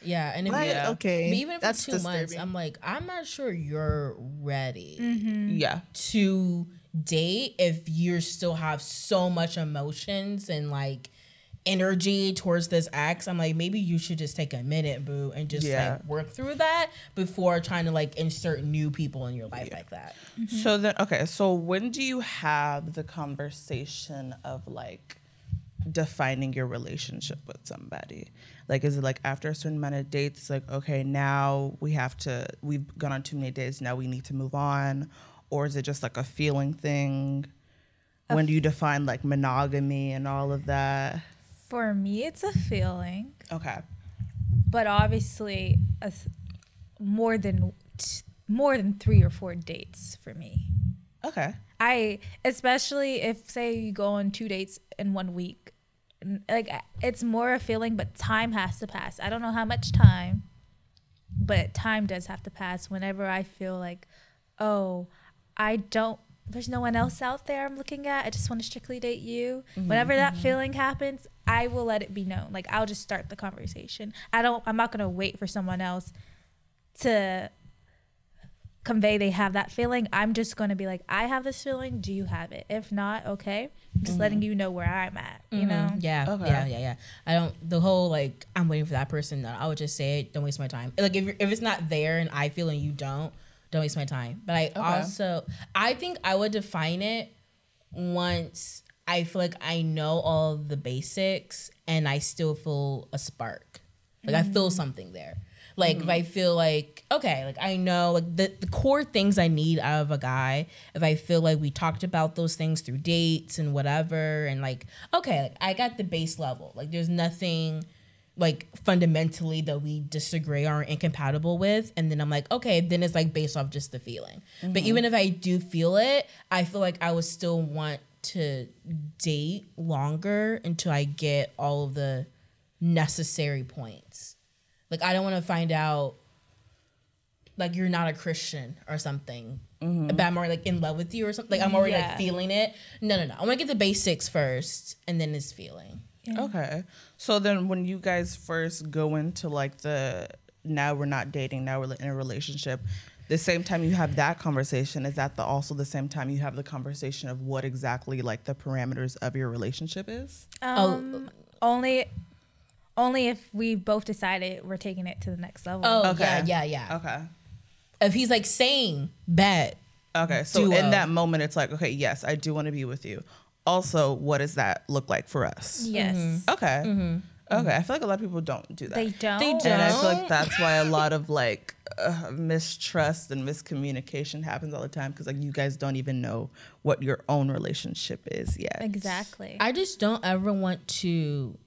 yeah, and if what? you, Yeah. okay but even if that's it's two months. I'm like, I'm not sure you're ready. Mm-hmm. yeah. to date if you still have so much emotions and like energy towards this ex i'm like maybe you should just take a minute boo and just Yeah. like work through that before trying to like insert new people in your life like that mm-hmm. So then, okay. So when do you have the conversation of like defining your relationship with somebody? Like, is it like after a certain amount of dates? It's like, okay, now we have to. We've gone on too many dates. Now we need to move on, or is it just like a feeling thing? When do you define like monogamy and all of that? For me, it's a feeling, Okay. but obviously, a th- more than t- more than three or four dates for me. Okay. I especially if say you go on two dates in one week, like it's more a feeling, but time has to pass. I don't know how much time, but time does have to pass. Whenever I feel like, oh, I don't. There's no one else out there I'm looking at. I just want to strictly date you. Mm-hmm, Whenever that mm-hmm. feeling happens, I will let it be known. Like I'll just start the conversation. I don't. I'm not gonna wait for someone else to convey they have that feeling. I'm just going to be like, I have this feeling. Do you have it? If not, okay. I'm just mm-hmm. letting you know where I'm at. You know. yeah Okay. yeah yeah yeah i don't the whole like i'm waiting for that person no, i would just say it don't waste my time like if, if it's not there and i feel and you don't don't waste my time but i also i think i would define it once I feel like I know all the basics and I still feel a spark. Like I feel mm. something there. Like if mm. I feel like okay, like I know like the, the core things I need out of a guy. If I feel like we talked about those things through dates and whatever, and like okay, like I got the base level. Like there's nothing like fundamentally that we disagree or are incompatible with and then i'm like okay then it's like based off just the feeling but mm-hmm. even if i do feel it i feel like i would still want to date longer until i get all of the necessary points like i don't want to find out like you're not a Christian or something. Mm-hmm. But I'm more like in love with you or something. Like I'm already Yeah. like feeling it. No, no, no. I want to get the basics first, and then it's feeling. Okay. So then when you guys first go into like the now we're not dating, now we're in a relationship, the same time you have that conversation, is that the also the same time you have the conversation of what exactly like the parameters of your relationship is? Um, only, only if we both decided we're taking it to the next level. Oh Okay. yeah, yeah, yeah. Okay. If he's like saying bet, Okay. So Duo. in that moment it's like, okay, yes, I do want to be with you. Also, what does that look like for us? yes, mm-hmm. Okay. Mm-hmm. Okay. I mm-hmm. feel like a lot of people don't do that. they don't. They don't. and I feel like that's why a lot of like uh, mistrust and miscommunication happens all the time because like you guys don't even know what your own relationship is yet. Exactly. I just don't ever want to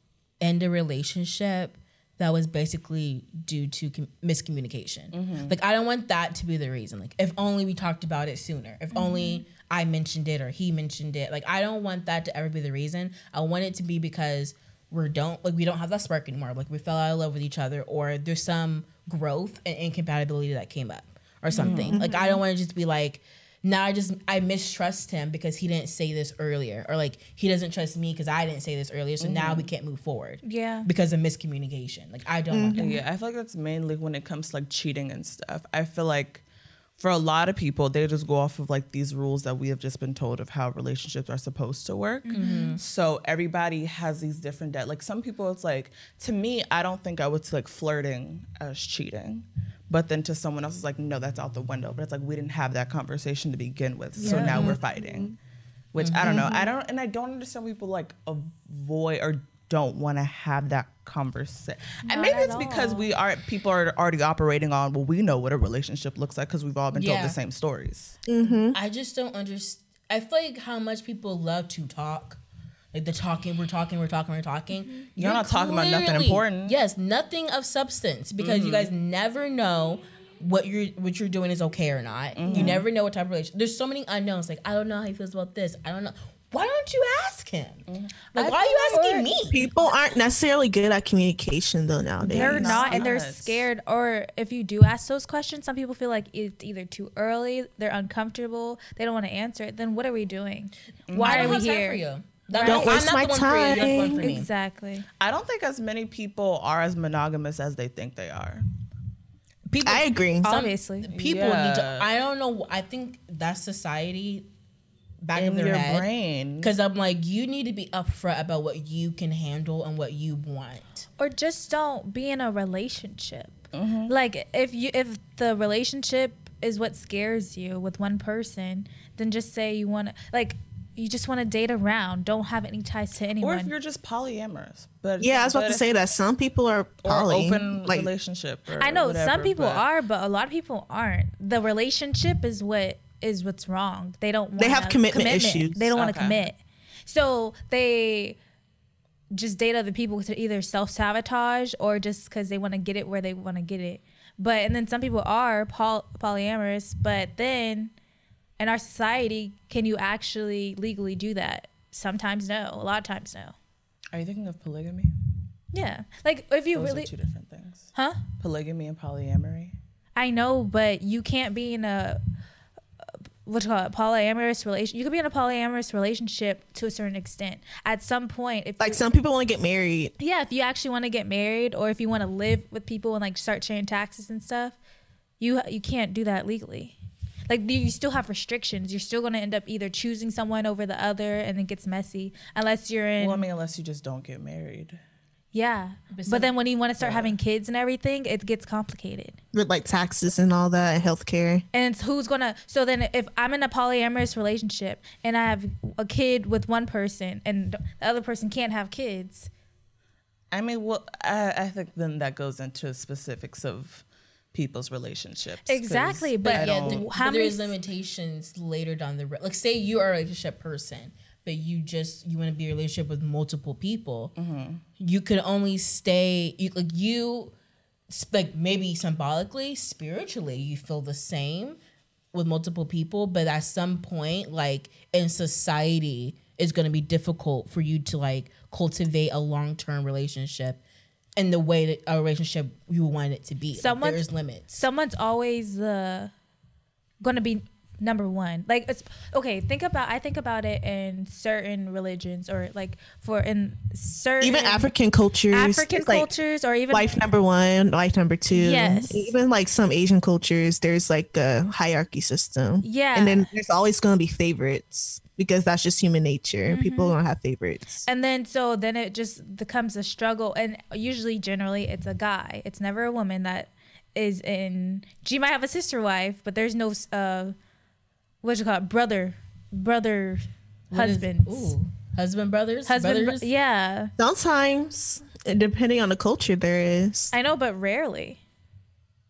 end a relationship that was basically due to com- miscommunication. Mm-hmm. Like I don't want that to be the reason. Like if only we talked about it sooner. If only mm-hmm. I mentioned it or he mentioned it. Like I don't want that to ever be the reason. I want it to be because we don't like we don't have that spark anymore. Like we fell out of love with each other or there's some growth and incompatibility that came up or something. Mm-hmm. Like I don't want to just be like now I just I mistrust him because he didn't say this earlier, or like he doesn't trust me because I didn't say this earlier. So now mm-hmm. we can't move forward yeah. because of miscommunication. Like I don't want mm-hmm. that. Yeah, I feel like that's mainly when it comes to like cheating and stuff. I feel like for a lot of people, they just go off of like these rules that we have just been told of how relationships are supposed to work. Mm-hmm. So everybody has these different de- like some people it's like to me, I don't think I would like flirting as cheating. But then to someone else it's like, no, that's out the window. But it's like we didn't have that conversation to begin with. So now we're mm-hmm. fighting. Which I don't know. I mm-hmm. don't and I don't understand people like avoid or don't want to have that conversation. And maybe at it's because all. we are people are already operating on well, we know what a relationship looks like because we've all been told the same stories. Mm-hmm. I just don't understand. I feel like how much people love to talk. Like the talking, we're talking, we're talking, we're talking. Mm-hmm. You're not talking about nothing important. Yes, nothing of substance because you mm-hmm. guys never know what you're what you're doing is okay or not. You never know what type of relationship. There's so many unknowns. Like I don't know how he feels about this. I don't know. Why don't you ask him? Mm-hmm. Like why are you asking me? People aren't necessarily good at communication though nowadays. They're not. not, and they're scared. Or if you do ask those questions, some people feel like it's either too early, they're uncomfortable, they don't want to answer it. Then what are we doing? Mm-hmm. Why I are don't we have time here? for you. That- Don't I'm waste not my the one for you. You're not the one for time. me. Exactly. I don't think as many people are as monogamous as they think they are. People, I agree. Obviously. people need to. I don't know. I think that society back In of their your head. brain. Because I'm like, you need to be upfront about what you can handle and what you want. Or just don't be in a relationship. Mm-hmm. Like if you if the relationship is what scares you with one person, then just say you want to like you just want to date around. Don't have any ties to anyone. Or if you're just polyamorous. But yeah, I was about to say that some people are or poly, open like relationship. Or I know whatever, some people but- are, but a lot of people aren't. The relationship is what is what's wrong. They don't. They have wanna- commitment issues. They don't want to Okay. commit, so they just date other people to either self sabotage or just because they want to get it where they want to get it. But and then some people are poly- polyamorous, but then in our society, can you actually legally do that? Sometimes no. A lot of times no. Are you thinking of polygamy? Yeah, like if you Those really, are two different things. huh? Polygamy and polyamory. I know, but you can't be in a what you call it polyamorous relation. You could be in a polyamorous relationship to a certain extent. At some point, if like you, some people want to get married. yeah, if you actually want to get married or if you want to live with people and like start sharing taxes and stuff, you you can't do that legally. Like you you still have restrictions. You're still going to end up either choosing someone over the other, and it gets messy unless you're in. Well, I mean, unless you just don't get married. Yeah, But but, then when you want to start having kids and everything, it gets complicated. with like taxes and all that and healthcare. and it's who's gonna so then if i'm in a polyamorous relationship and i have a kid with one person and the other person can't have kids I mean, well, I, I think then that goes into specifics of people's relationships. Exactly, but yeah, don't- how but there's s- limitations later down the road. Like, say you are a relationship person, but you just you want to be in a relationship with multiple people. Mm-hmm. You could only stay you, like you, like maybe symbolically, spiritually, you feel the same with multiple people, but at some point, like in society, it's going to be difficult for you to like cultivate a long term relationship in the way that a relationship you want it to be. Like, Someone's- there's limits. someone's always the gonna be number one like it's okay think about i think about it in certain religions or like for in certain Even African cultures, african it's like cultures or even life number one, life number two. Yes. Even like some Asian cultures, there's like a hierarchy system. Yeah. And then there's always going to be favorites because that's just human nature. People Mm-hmm. don't have favorites. and then so then it just becomes a struggle and usually generally it's a guy it's never a woman that is in she might have a sister wife but there's no uh what you call it brother brother What is- husbands ooh, husband brothers, husband bro- brothers. yeah Sometimes, depending on the culture, there is. i know but rarely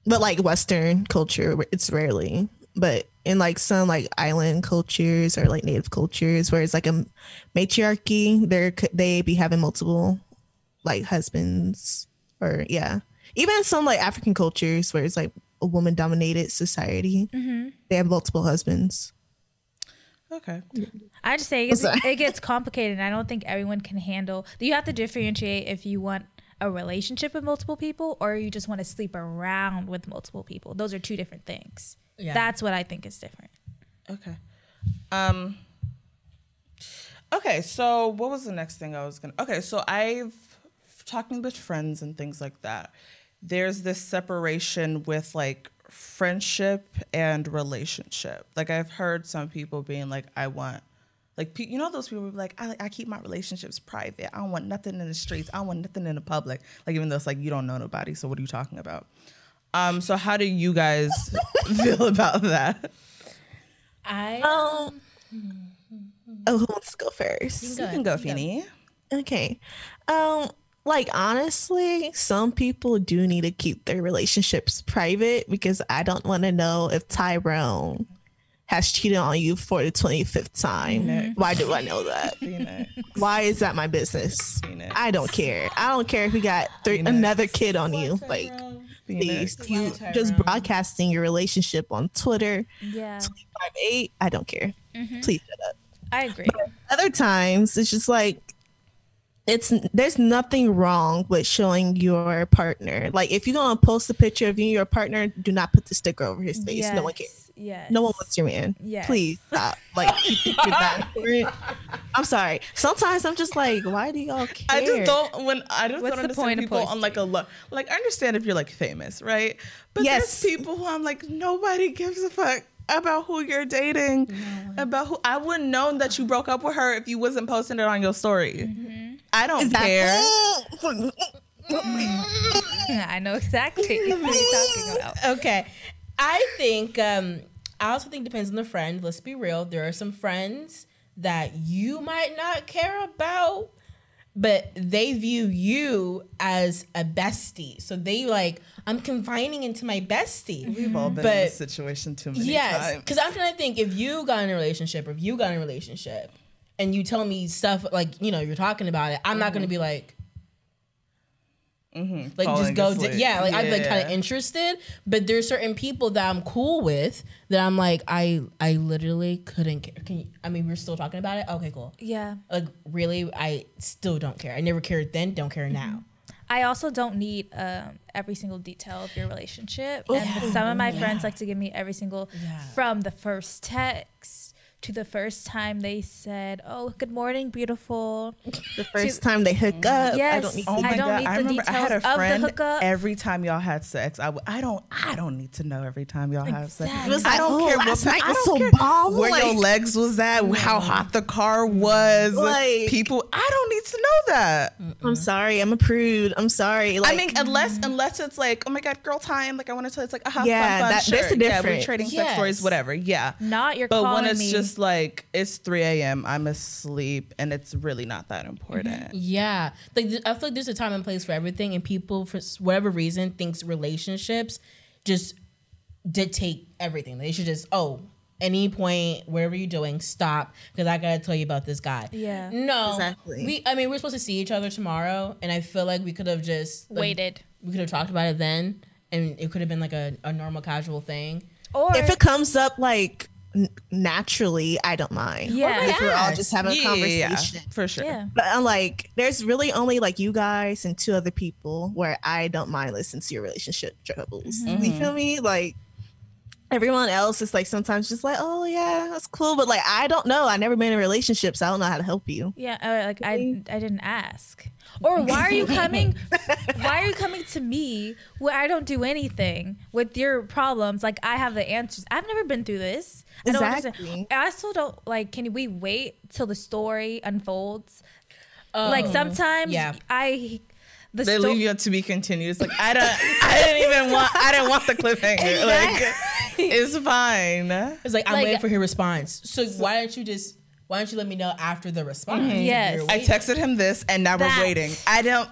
But like Western culture, it's rarely. But in like some like island cultures or like native cultures where it's like a matriarchy, they're they be having multiple like husbands or yeah. Even some like African cultures where it's like a woman dominated society, they have multiple husbands. Okay. I just say it gets, it gets complicated. and I don't think everyone can handle. You have to differentiate if you want a relationship with multiple people or you just want to sleep around with multiple people. Those are two different things. Yeah. That's what I think is different. Okay. Um Okay, so what was the next thing I was going to Okay, so I've talking with friends and things like that. There's this separation with like friendship and relationship. Like I've heard some people being like I want like you know those people who be like I I keep my relationships private. I don't want nothing in the streets. I don't want nothing in the public. Like even though it's like you don't know nobody, so what are you talking about? Um so how do you guys feel about that? I Um, oh, who wants to go first? You can go, Feeny. Okay. Um, like honestly, some people do need to keep their relationships private because I don't want to know if Tyrone has cheated on you for the 25th time. Why do I know that? Phoenix. Why is that my business? Phoenix. I don't care. I don't care if we got three, another kid on you. Like, please, you just broadcasting your relationship on Twitter, Yeah, 5'8, I don't care. Please shut up. I agree. other times it's just like it's there's nothing wrong with showing your partner like if you're gonna post a picture of you and your partner do not put the sticker over his face no one cares Yes. no one wants your man Yes. please stop like keep it that i'm sorry sometimes i'm just like why do y'all care I just don't when I just What's don't the point understand people on like a look. Like I understand if you're like famous, right? But Yes. there's people who I'm like nobody gives a fuck about who you're dating, about who I wouldn't known that you broke up with her if you wasn't posting it on your story. I don't care. I know exactly what you're talking about. okay. I think um I also think it depends on the friend. Let's be real. There are some friends that you might not care about, but they view you as a bestie. So they like, I'm confining into my bestie. We've all been in this situation too many Yes, times. because I'm trying to think if you got in a relationship or if you got in a relationship and you tell me stuff like you know you're talking about it, I'm not gonna mm-hmm. be like. Like Mm-hmm. Falling just go, di- yeah. Like I'm like kind of interested, but there's certain people that I'm cool with that I'm like I I literally couldn't care. Can you, I mean we're still talking about it? Okay, cool. Yeah. Like really, I still don't care. I never cared then, don't care now. I also don't need um, every single detail of your relationship. And some of my friends like to give me every single, Yeah. from the first text to the first time they said, "Oh, good morning, beautiful." the first time they hook up i Yes. don't need Oh my I don't need I the remember I had details a of the friend hookup. every time y'all had sex. I, w- I don't I don't need to know every time y'all have sex. Exactly. Was I don't oh, care last what night I was don't so care bomb. where your legs was at, how hot the car was. Like- people, I don't need to know that. i'm sorry i'm a prude i'm sorry like I mean, unless unless it's like, oh my god, girl time. Like I want to tell. It's like, uh-huh, aha, Yeah, fun, fun. that- sure. there's a Yeah, we're difference. trading sex stories, whatever. Yeah. Not you're But calling when it's me. just like it's 3 a.m., I'm asleep, and it's really not that mm-hmm. important. Yeah, like th- I feel like there's a time and place for everything, and people for whatever reason thinks relationships just dictate everything. They should just oh any point wherever you're doing stop because I gotta tell you about this guy. Yeah. no, Exactly. We I mean we're supposed to see each other tomorrow, and I feel like we could have just like, waited. We could have talked about it then, and it could have been like a, a normal casual thing. Or if it comes up like n- naturally, I don't mind. Yeah. If we're all just having a Yeah, yeah, yeah, conversation. for sure. Yeah. But I'm like, there's really only like you guys and two other people where I don't mind listening to your relationship troubles. Mm-hmm. You feel me? Like everyone else is like sometimes just like, oh yeah, that's cool. But like I don't know. I never been in a relationship, so I don't know how to help you. Yeah, or like I I didn't ask. Or why are you coming why are you coming to me where I don't do anything with your problems? Like I have the answers. I've never been through this. I don't. Exactly. I still don't like can we wait till the story unfolds? like oh. sometimes yeah. I the They sto- leave you to be continued. It's like I don't. I didn't even want. I didn't want the cliffhanger. Like it's fine. It's like I'm Like- waiting for his response. So why don't you just why don't you let me know after the response? Mm-hmm. Yes. You're I texted him this, and now That. we're waiting. I don't.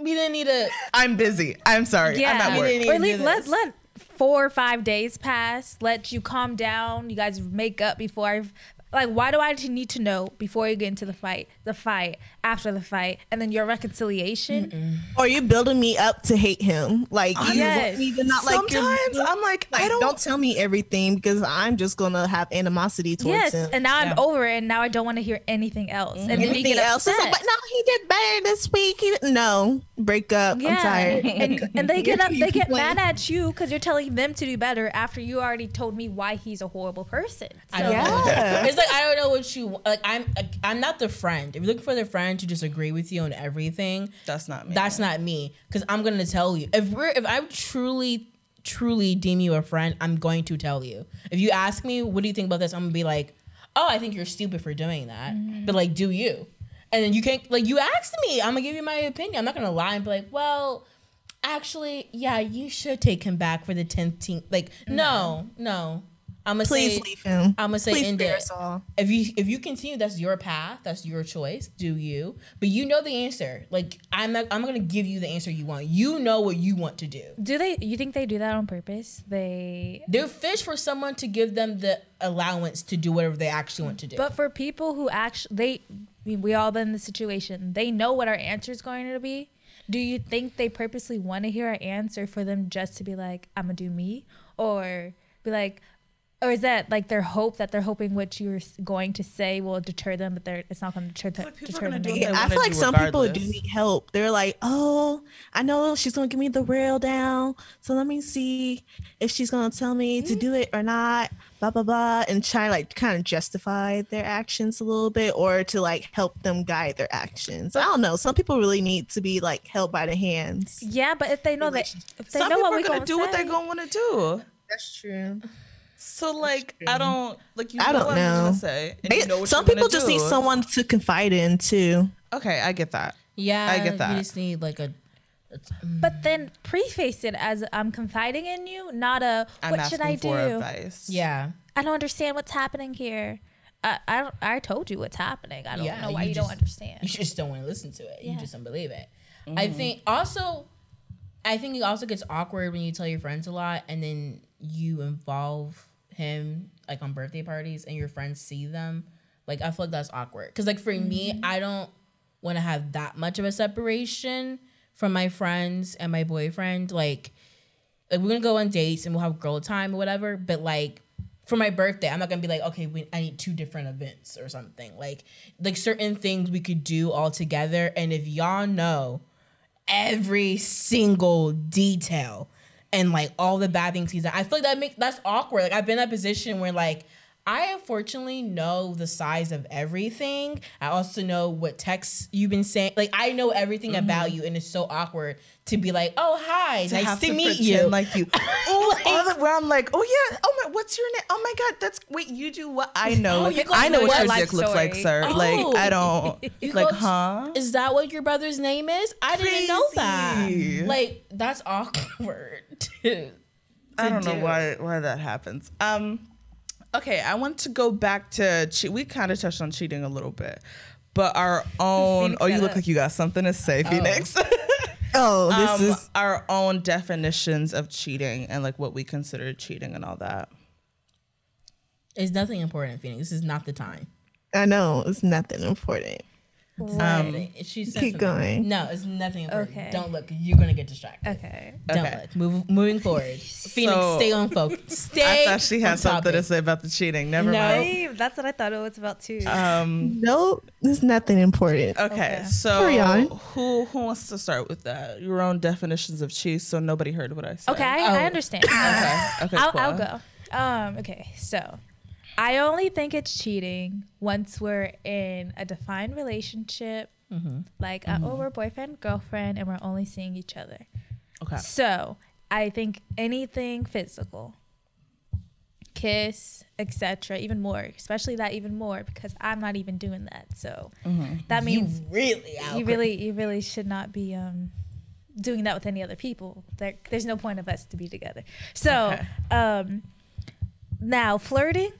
we didn't need a I'm busy. I'm sorry. I'm yeah, at work. didn't or even leave, do let let four or five days pass. Let you calm down. You guys make up before I've Like, why do I need to know before you get into the fight, the fight, after the fight, and then your reconciliation? Or you building me up to hate him. Like you Yes. want me to not like your- Sometimes I'm like, like, I don't, don't. tell me everything because I'm just gonna have animosity towards Yes, him. and now I'm over it, and now I don't want to hear anything else. And then you Anything get else? upset. It's like, but no, he did better this week. He didn't. No, break up. I'm tired. and, and they get up, they get mad at you because you're telling them to do better after you already told me why he's a horrible person. I don't Yeah. It's like I don't know what you like. I'm like, I'm not the friend. If you're looking for the friend to disagree with you on everything, That's not me. that's not me. Because I'm gonna tell you if we're if I truly truly deem you a friend, I'm going to tell you. If you ask me, what do you think about this? I'm gonna be like, oh, I think you're stupid for doing that. Mm-hmm. But like, do you? And then you can't like you asked me. I'm gonna give you my opinion. I'm not gonna lie and be like, well. Actually, yeah, you should take him back for the tenth team. Like, mm-hmm. no, no. I'm gonna Please say, leave him. I'm gonna say Please end it. us all. If you if you continue, that's your path. That's your choice. Do you? But you know the answer. Like I'm not. I'm gonna give you the answer you want. You know what you want to do. Do they? You think they do that on purpose? They They're fish for someone to give them the allowance to do whatever they actually want to do. But for people who actually, they, I mean, we all been in the situation. They know what our answer is going to be. Do you think they purposely want to hear our answer for them just to be like, "I'm gonna do me," or be like, or is that like their hope that they're hoping what you're going to say will deter them, but they're it's not going to deter, them people deter them. do they I feel like do some people do need help. They're like, oh, I know she's gonna give me the rail down, so let me see if she's gonna tell me to do it or not. Blah blah blah, and try like kind of justify their actions a little bit, or to like help them guide their actions. I don't know. Some people really need to be like held by the hands. Yeah, but if they know that, if they Some know people what are we're gonna going do to what they're gonna want to do. That's true. So like, I don't like. You I don't what I'm know. gonna say. and you know what some people just do. need someone to confide in too. Okay, I get that. yeah, I get that. You just need like a. Mm. But then preface it as I'm confiding in you, not a I'm what asking should I for do? advice. Yeah. I don't understand what's happening here. I I, I told you what's happening. I don't Yeah, know why you you, just- don't understand. You just don't want to listen to it. You just don't believe it. I mm-hmm. think also, I think it also gets awkward when you tell your friends a lot and then you involve him like on birthday parties and your friends see them. Like I feel like that's awkward because like for me, mm-hmm. I don't want to have that much of a separation from my friends and my boyfriend. Like, like we're gonna go on dates and we'll have girl time or whatever. But like for my birthday, I'm not gonna be like, okay, we, I need two different events or something. Like, like certain things we could do all together. And if y'all know every single detail and like all the bad things he's done, I feel like that makes that's awkward. Like I've been in that position where like I unfortunately know the size of everything. I also know what texts you've been saying. Like I know everything about you, and it's so awkward to be like, "Oh, hi, To nice to, to meet you." like you. Oh, all the where I'm like, oh yeah, oh my, what's your name? Oh my god, that's wait, you do what? I know, Oh, I know what your your life looks like, sir. Oh. Like I don't, like huh? Is that what your brother's name is? I didn't know that. Like that's awkward. I don't know why why that happens. Um, okay, I want to go back to che- we kind of touched on cheating a little bit, but our own. Phoenix oh, you look up. like you got something to say, Phoenix. Oh, this um, is our own definitions of cheating and like what we consider cheating and all that. It's nothing important, Phoenix. This is not the time. I know it's nothing important. Um, she said Keep going. No, it's nothing important. Okay. Don't look. You're gonna get distracted. Okay. Don't Okay. look. Move, moving forward. Phoenix, So- stay on focus. Stay. I thought she had on something to say about the cheating. Never No. mind. Hey, that's what I thought it was about too. Um, No, there's nothing important. okay, Okay. so who who wants to start with that? Your own definitions of cheese, so nobody heard what I said. okay, I, I Oh. understand. Okay. Okay. I'll, cool. I'll go. Um, okay, so I only think it's cheating once we're in a defined relationship, like uh, oh, we're boyfriend girlfriend, and we're only seeing each other. Okay. So I think anything physical, kiss, etc., even more, especially that even more because I'm not even doing that. So that means you really out. you really you really should not be um doing that with any other people there, there's no point of us to be together so Okay. um now flirting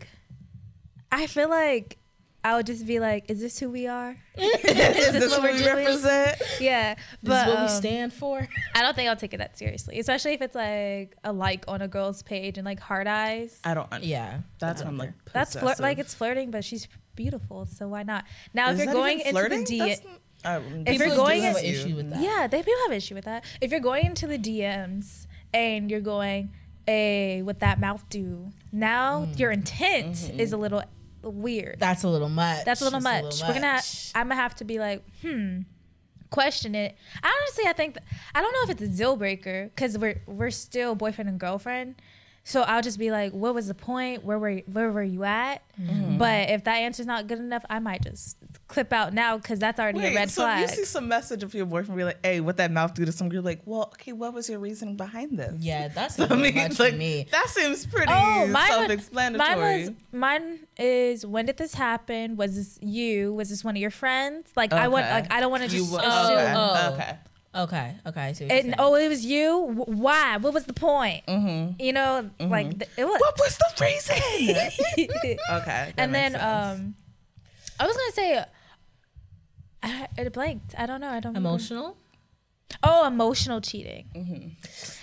i feel like i would just be like is this who we are Is this what we're we doing? represent? yeah This but is what we um, stand for. i don't think i'll take it that seriously especially if it's like a like on a girl's page and like hard eyes I don't. Yeah, That's when I'm like. that's flirt like it's flirting but she's beautiful so why not now Is if you're going into the D- That's n- um, If you're going have an issue with that. Yeah, they do have issue with that. If you're going into the DMs and you're going, "Hey, what that mouth do?" Now Mm. your intent Mm-hmm. is a little weird. That's a little much. That's a little It's much. We're gonna. much. I'm gonna have to be like, hmm, question it. Honestly, I think I don't know if it's a deal breaker because we're we're still boyfriend and girlfriend. So I'll just be like, what was the point? Where were where were you at? Mm-hmm. But if that answer's not good enough, I might just clip out now because that's already Wait, a red flag. so flag. you see some message of your boyfriend be like, "Hey, what that mouth do to some girl?" Like, well, okay, what was your reasoning behind this? Yeah, that's I a little mean, much like me. that seems pretty Oh, mine self-explanatory. mine was mine is when did this happen? Was this you? Was this one of your friends? Like I want like I don't want to just wa- assume. okay. Oh. okay. Okay, okay. I see what you're And, oh, it was you. Why? What was the point? You know, like th- it was. What was the reason? okay. that and makes then sense. um, I was gonna say, I, it blanked. I don't know. I don't. remember. emotional. Oh, emotional cheating. Mm-hmm.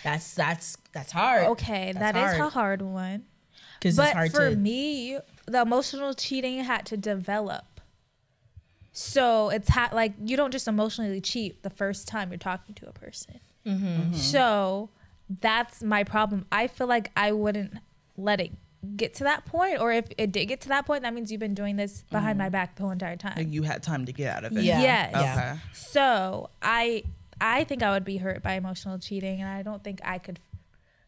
That's that's that's hard. Okay, That's that is hard. a hard one. because it's hard for to. me the emotional cheating had to develop so it's ha- like you don't just emotionally cheat the first time you're talking to a person Mm-hmm. so that's my problem i feel like i wouldn't let it get to that point or if it did get to that point that means you've been doing this behind my mm. back the whole entire time. Like, you had time to get out of it. Yeah. yes. Okay. so i i think i would be hurt by emotional cheating and i don't think i could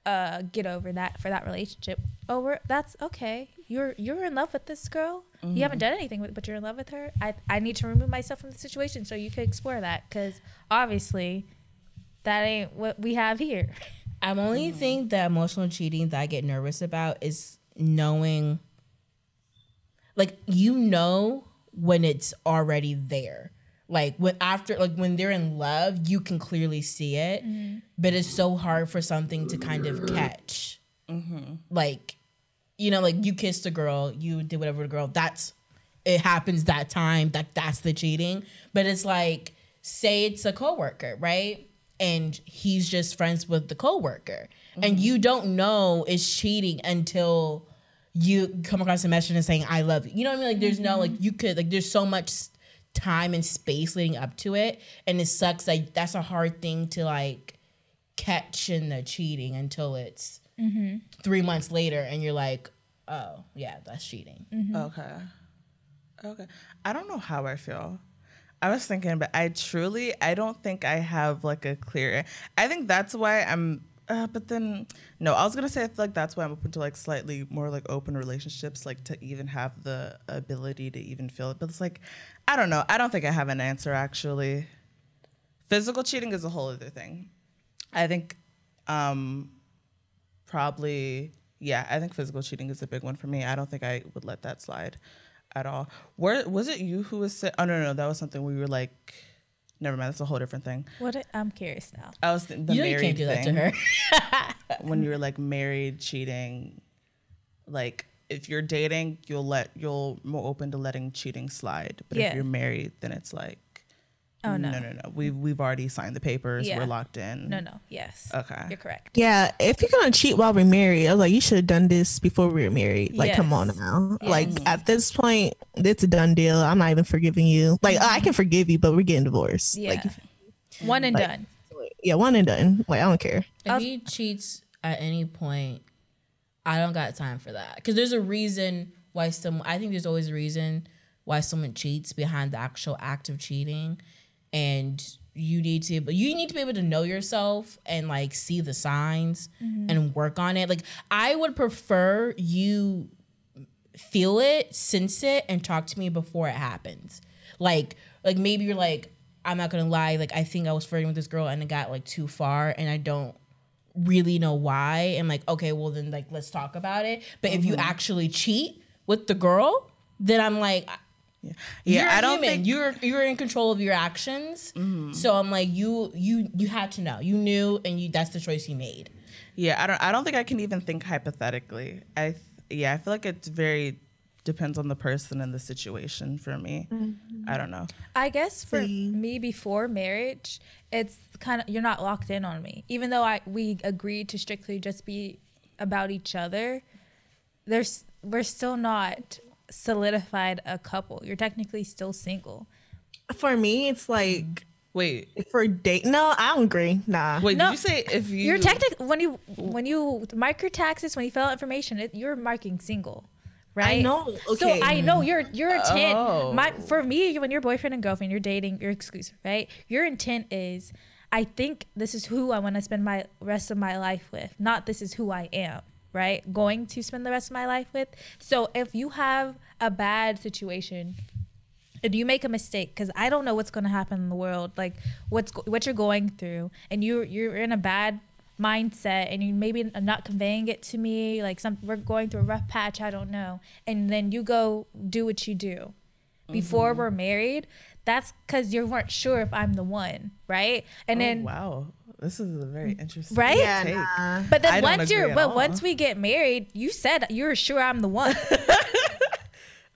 uh get over that for that relationship. Oh we're that's okay. You're you're in love with this girl. You mm-hmm. haven't done anything with but you're in love with her. I i need to remove myself from the situation so you could explore that because obviously that ain't what we have here. I'm only mm-hmm. thing that emotional cheating that I get nervous about is knowing, like you know when it's already there. Like when after like when they're in love, you can clearly see it, mm-hmm. but it's so hard for something to kind of catch. Mm-hmm. Like, you know, like you kissed a girl, you did whatever the girl. That's it happens that time. That that's the cheating. But it's like, say it's a coworker, right? And he's just friends with the coworker, and mm-hmm. you don't know it's cheating until you come across a message and saying I love you. You know what I mean? Like there's no like mm-hmm. you could like there's so much time and space leading up to it, and it sucks. Like that's a hard thing to like catch in the cheating until it's mm-hmm. three months later, and you're like, oh yeah, that's cheating. Mm-hmm. Okay. Okay. I don't know how I feel. I was thinking, but I truly, I don't think I have like a clear. I think that's why I'm. Uh, but then, no, I was gonna say I feel like that's why I'm open to like slightly more like open relationships, like to even have the ability to even feel it. But it's like, I don't know. I don't think I have an answer actually. Physical cheating is a whole other thing. I think, um, probably yeah i think physical cheating is a big one for me i don't think i would let that slide at all where was it you who was sa- oh no, no that was something we were like never mind that's a whole different thing what i i'm curious now i was th- the you know you married can't do that to thing, her. when you were like married cheating like if you're dating you'll let you'll more open to letting cheating slide but Yeah. if you're married then it's like Oh no. no, no, no. We've we've already signed the papers. Yeah. We're locked in. No, no. Yes. Okay. You're correct. Yeah, if you're gonna cheat while we're married, I was like, you should have done this before we were married. Like, come on Yes. now. Like at this point, it's a done deal. I'm not even forgiving you. Like I can forgive you, but we're getting divorced. Yeah. Like, One and Like- done. yeah, one and done. Like I don't care. If I'll- he cheats at any point, I don't got time for that. Because there's a reason why some. I think there's always a reason why someone cheats behind the actual act of cheating, and you need to. But you need to be able to know yourself and like see the signs mm-hmm. and work on it. Like I would prefer you feel it, sense it, and talk to me before it happens. Like, like maybe you're like, I'm not gonna lie, like I think I was flirting with this girl and it got like too far, and I don't really know why. And like, okay, well then like let's talk about it. But if you mm-hmm. actually cheat with the girl, then I'm like, Yeah, you're I a don't human. think you're you're in control of your actions. Mm-hmm. So I'm like, you you you had to know, you knew, and you that's the choice you made. Yeah, I don't. I don't think I can even think hypothetically. I th- yeah, I feel like it's very depends on the person and the situation. For me, mm-hmm. I don't know. I guess for See. me before marriage, it's kind of you're not locked in on me. Even though I we agreed to strictly just be about each other, there's we're still not solidified a couple. You're technically still single. For me, it's like mm-hmm. Wait, for date. No, I don't agree. Nah. wait. No, did you say if you? You're technically when you when you mark your taxes when you fill out information, it, you're marking single, right? I know. Okay. So I know your your intent. Oh. My for me, when you're boyfriend and girlfriend, you're dating, you're exclusive, right? Your intent is, I think this is who I want to spend my rest of my life with, not this is who I am, right? Going to spend the rest of my life with. So if you have a bad situation. And you make a mistake because I don't know what's going to happen in the world, like what's what you're going through, and you you're in a bad mindset, and you maybe not conveying it to me, like some we're going through a rough patch, I don't know, and then you go do what you do before mm-hmm. we're married. That's because you weren't sure if I'm the one, right? And Oh, then wow, this is a very interesting. Right? Yeah, nah. but then I once you're at but all. once we get married, you said you're sure I'm the one.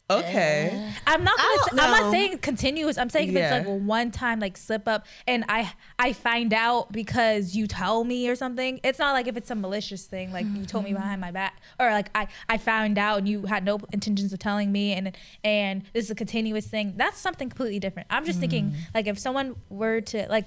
Okay. I'm not gonna. say, I'm not saying continuous. I'm saying if Yeah. it's like one time like slip up, and I I find out because you tell me or something. It's not like if it's a malicious thing, like you told me behind my back, or like I I found out and you had no intentions of telling me, and and this is a continuous thing. That's something completely different. I'm just thinking mm. like if someone were to like,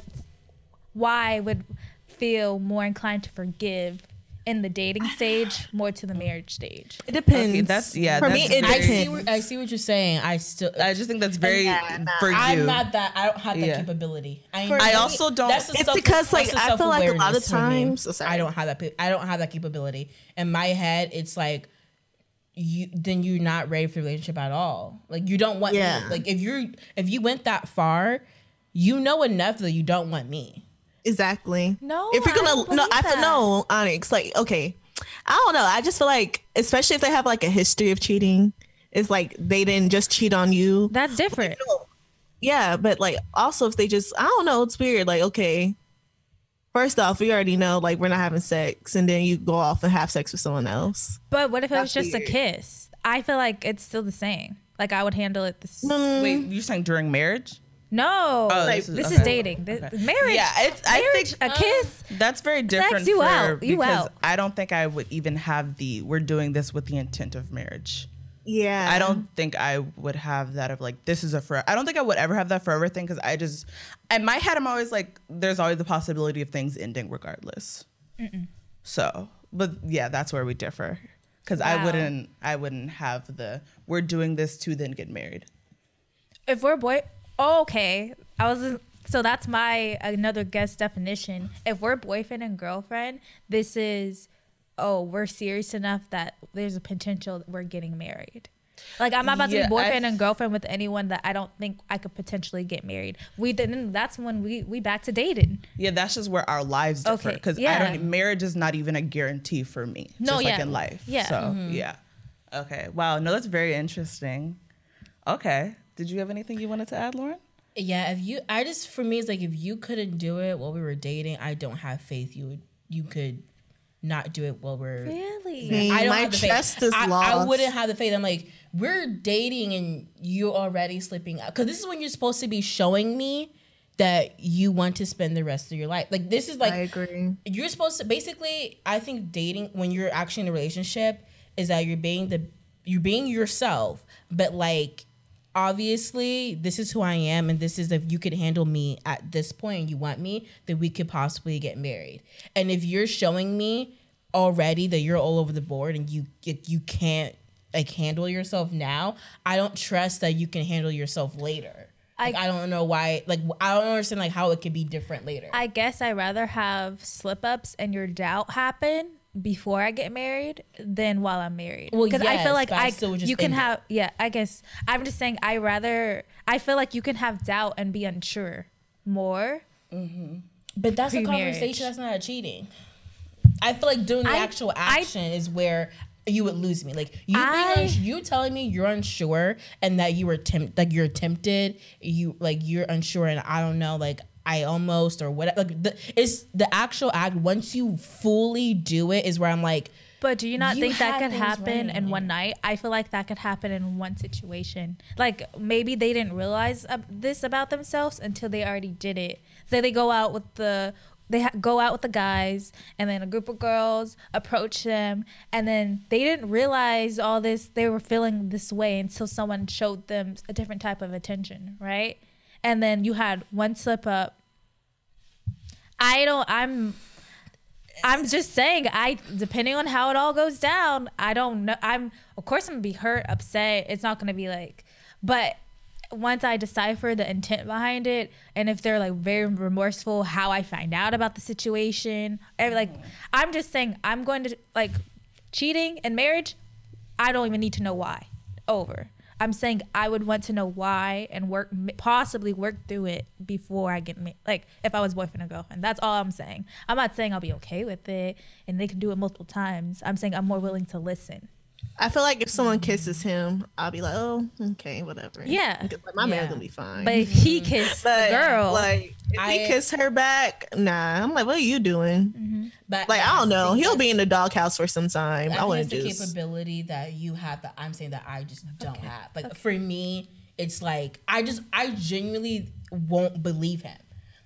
why would feel more inclined to forgive in the dating stage more to the marriage stage. It depends. Okay, that's- yeah, For me, it very- I see. depends. What, I see what you're saying. I still. I just think that's very Yeah, nah. for you. I'm not that. I don't have that Yeah. capability. I, For I also don't- That's It's self- because, like, I feel like a lot of self-awareness for me. times- oh. I don't have that. I don't have that capability. In my head, it's like you. Then you're not ready for the relationship at all. Like you don't want. Yeah. Me. Like if you're if you went that far, you know enough that you don't want me. Exactly. No, If you're gonna don't no, I feel that. no Onyx. Like, okay, I don't know. I just feel like, especially if they have like a history of cheating, it's like they didn't just cheat on you. That's different. Yeah, but like also if they just, I don't know. It's weird. Like, okay, first off, we already know like we're not having sex, and then you go off and have sex with someone else. But what if it was That's just a kiss? I feel like it's still the same. Like I would handle it the s- Mm, Wait, you're saying during marriage? No, Oh, this, this is, is- okay. dating. This, Okay. marriage. Yeah, it's. I marriage, think a kiss. That's very different you for, out, you because out. I don't think I would even have the we're doing this with the intent of marriage. Yeah, I don't think I would have that of like this is a forever. I don't think I would ever have that forever thing because I just in my head I'm always like there's always the possibility of things ending regardless. So, but yeah, that's where we differ because I wouldn't I wouldn't have the we're doing this to then get married. If we're boy, oh, okay. I was so that's my another guest definition. If we're boyfriend and girlfriend, this is oh we're serious enough that there's a potential that we're getting married. Like I'm not about to Yeah, be boyfriend I- and girlfriend with anyone that I don't think I could potentially get married. We then that's when we we back to dating. Yeah, that's just where our lives differ Okay, because yeah. I don't. Marriage is not even a guarantee for me. No, just like yeah, in life. yeah. So mm-hmm. yeah. Okay. Wow. No, that's very interesting. Okay. Did you have anything you wanted to add, Lauren? Yeah, if you, I just for me, it's like if you couldn't do it while we were dating, I don't have faith you would, you could not do it while we're. Really? I don't my have the trust faith. is I, lost. I wouldn't have the faith. I'm like, we're dating and you are already slipping out because this is when you're supposed to be showing me that you want to spend the rest of your life. Like this is like I agree. you're supposed to basically i think dating when you're actually in a relationship is that you're being the you're being yourself but like obviously this is who i am and this is if you could handle me at this point and you want me then we could possibly get married. And if you're showing me already that you're all over the board and you you can't like handle yourself now i don't trust that you can handle yourself later. Like, I, don't know why like i don't understand like how it could be different later. I guess I rather have slip ups and your doubt happen before I get married than while I'm married. Well, because I feel like I I still would just you can have yeah. I guess I'm just saying I rather I feel like you can have doubt and be unsure more. Mm-hmm. But that's a pre-marriage. conversation. That's not a cheating. I feel like doing the I- actual I- action is where you would lose me. Like you, I- being you telling me you're unsure and that you were tempt, like you're tempted. You like you're unsure and I don't know. Like I almost or whatever. Like the, it's the actual act. Once you fully do it, is where I'm like, But do you not You think that could happen right in one night? I feel like that could happen in one situation. Like maybe they didn't realize uh, this about themselves until they already did it. So they go out with the they ha- go out with the guys and then a group of girls approach them and then they didn't realize all this they were feeling this way until someone showed them a different type of attention, right? And then you had one slip up. I don't I'm I'm just saying, I depending on how it all goes down, I don't know. I'm of course I'm gonna be hurt, upset. It's not gonna be like, but once I decipher the intent behind it, and if they're like very remorseful, how I find out about the situation, like I'm just saying, I'm going to like cheating and marriage. I don't even need to know why. Over. I'm saying I would want to know why and work possibly work through it before I get ma- like if I was boyfriend and girlfriend. That's all I'm saying. I'm not saying I'll be okay with it and they can do it multiple times. I'm saying I'm more willing to listen. I feel like if someone kisses him, I'll be like, oh, okay, whatever. Yeah. Like, my man's Yeah. gonna be fine. But if he mm-hmm. kissed But, the girl, like, if I- he kiss her back, nah. I'm like, what are you doing? Mm-hmm. but Like, I don't know. He'll be in the doghouse for some time. I I, think wouldn't it's the just. capability that you have that I'm saying that I just don't have. Like for me, it's like I just I genuinely won't believe him.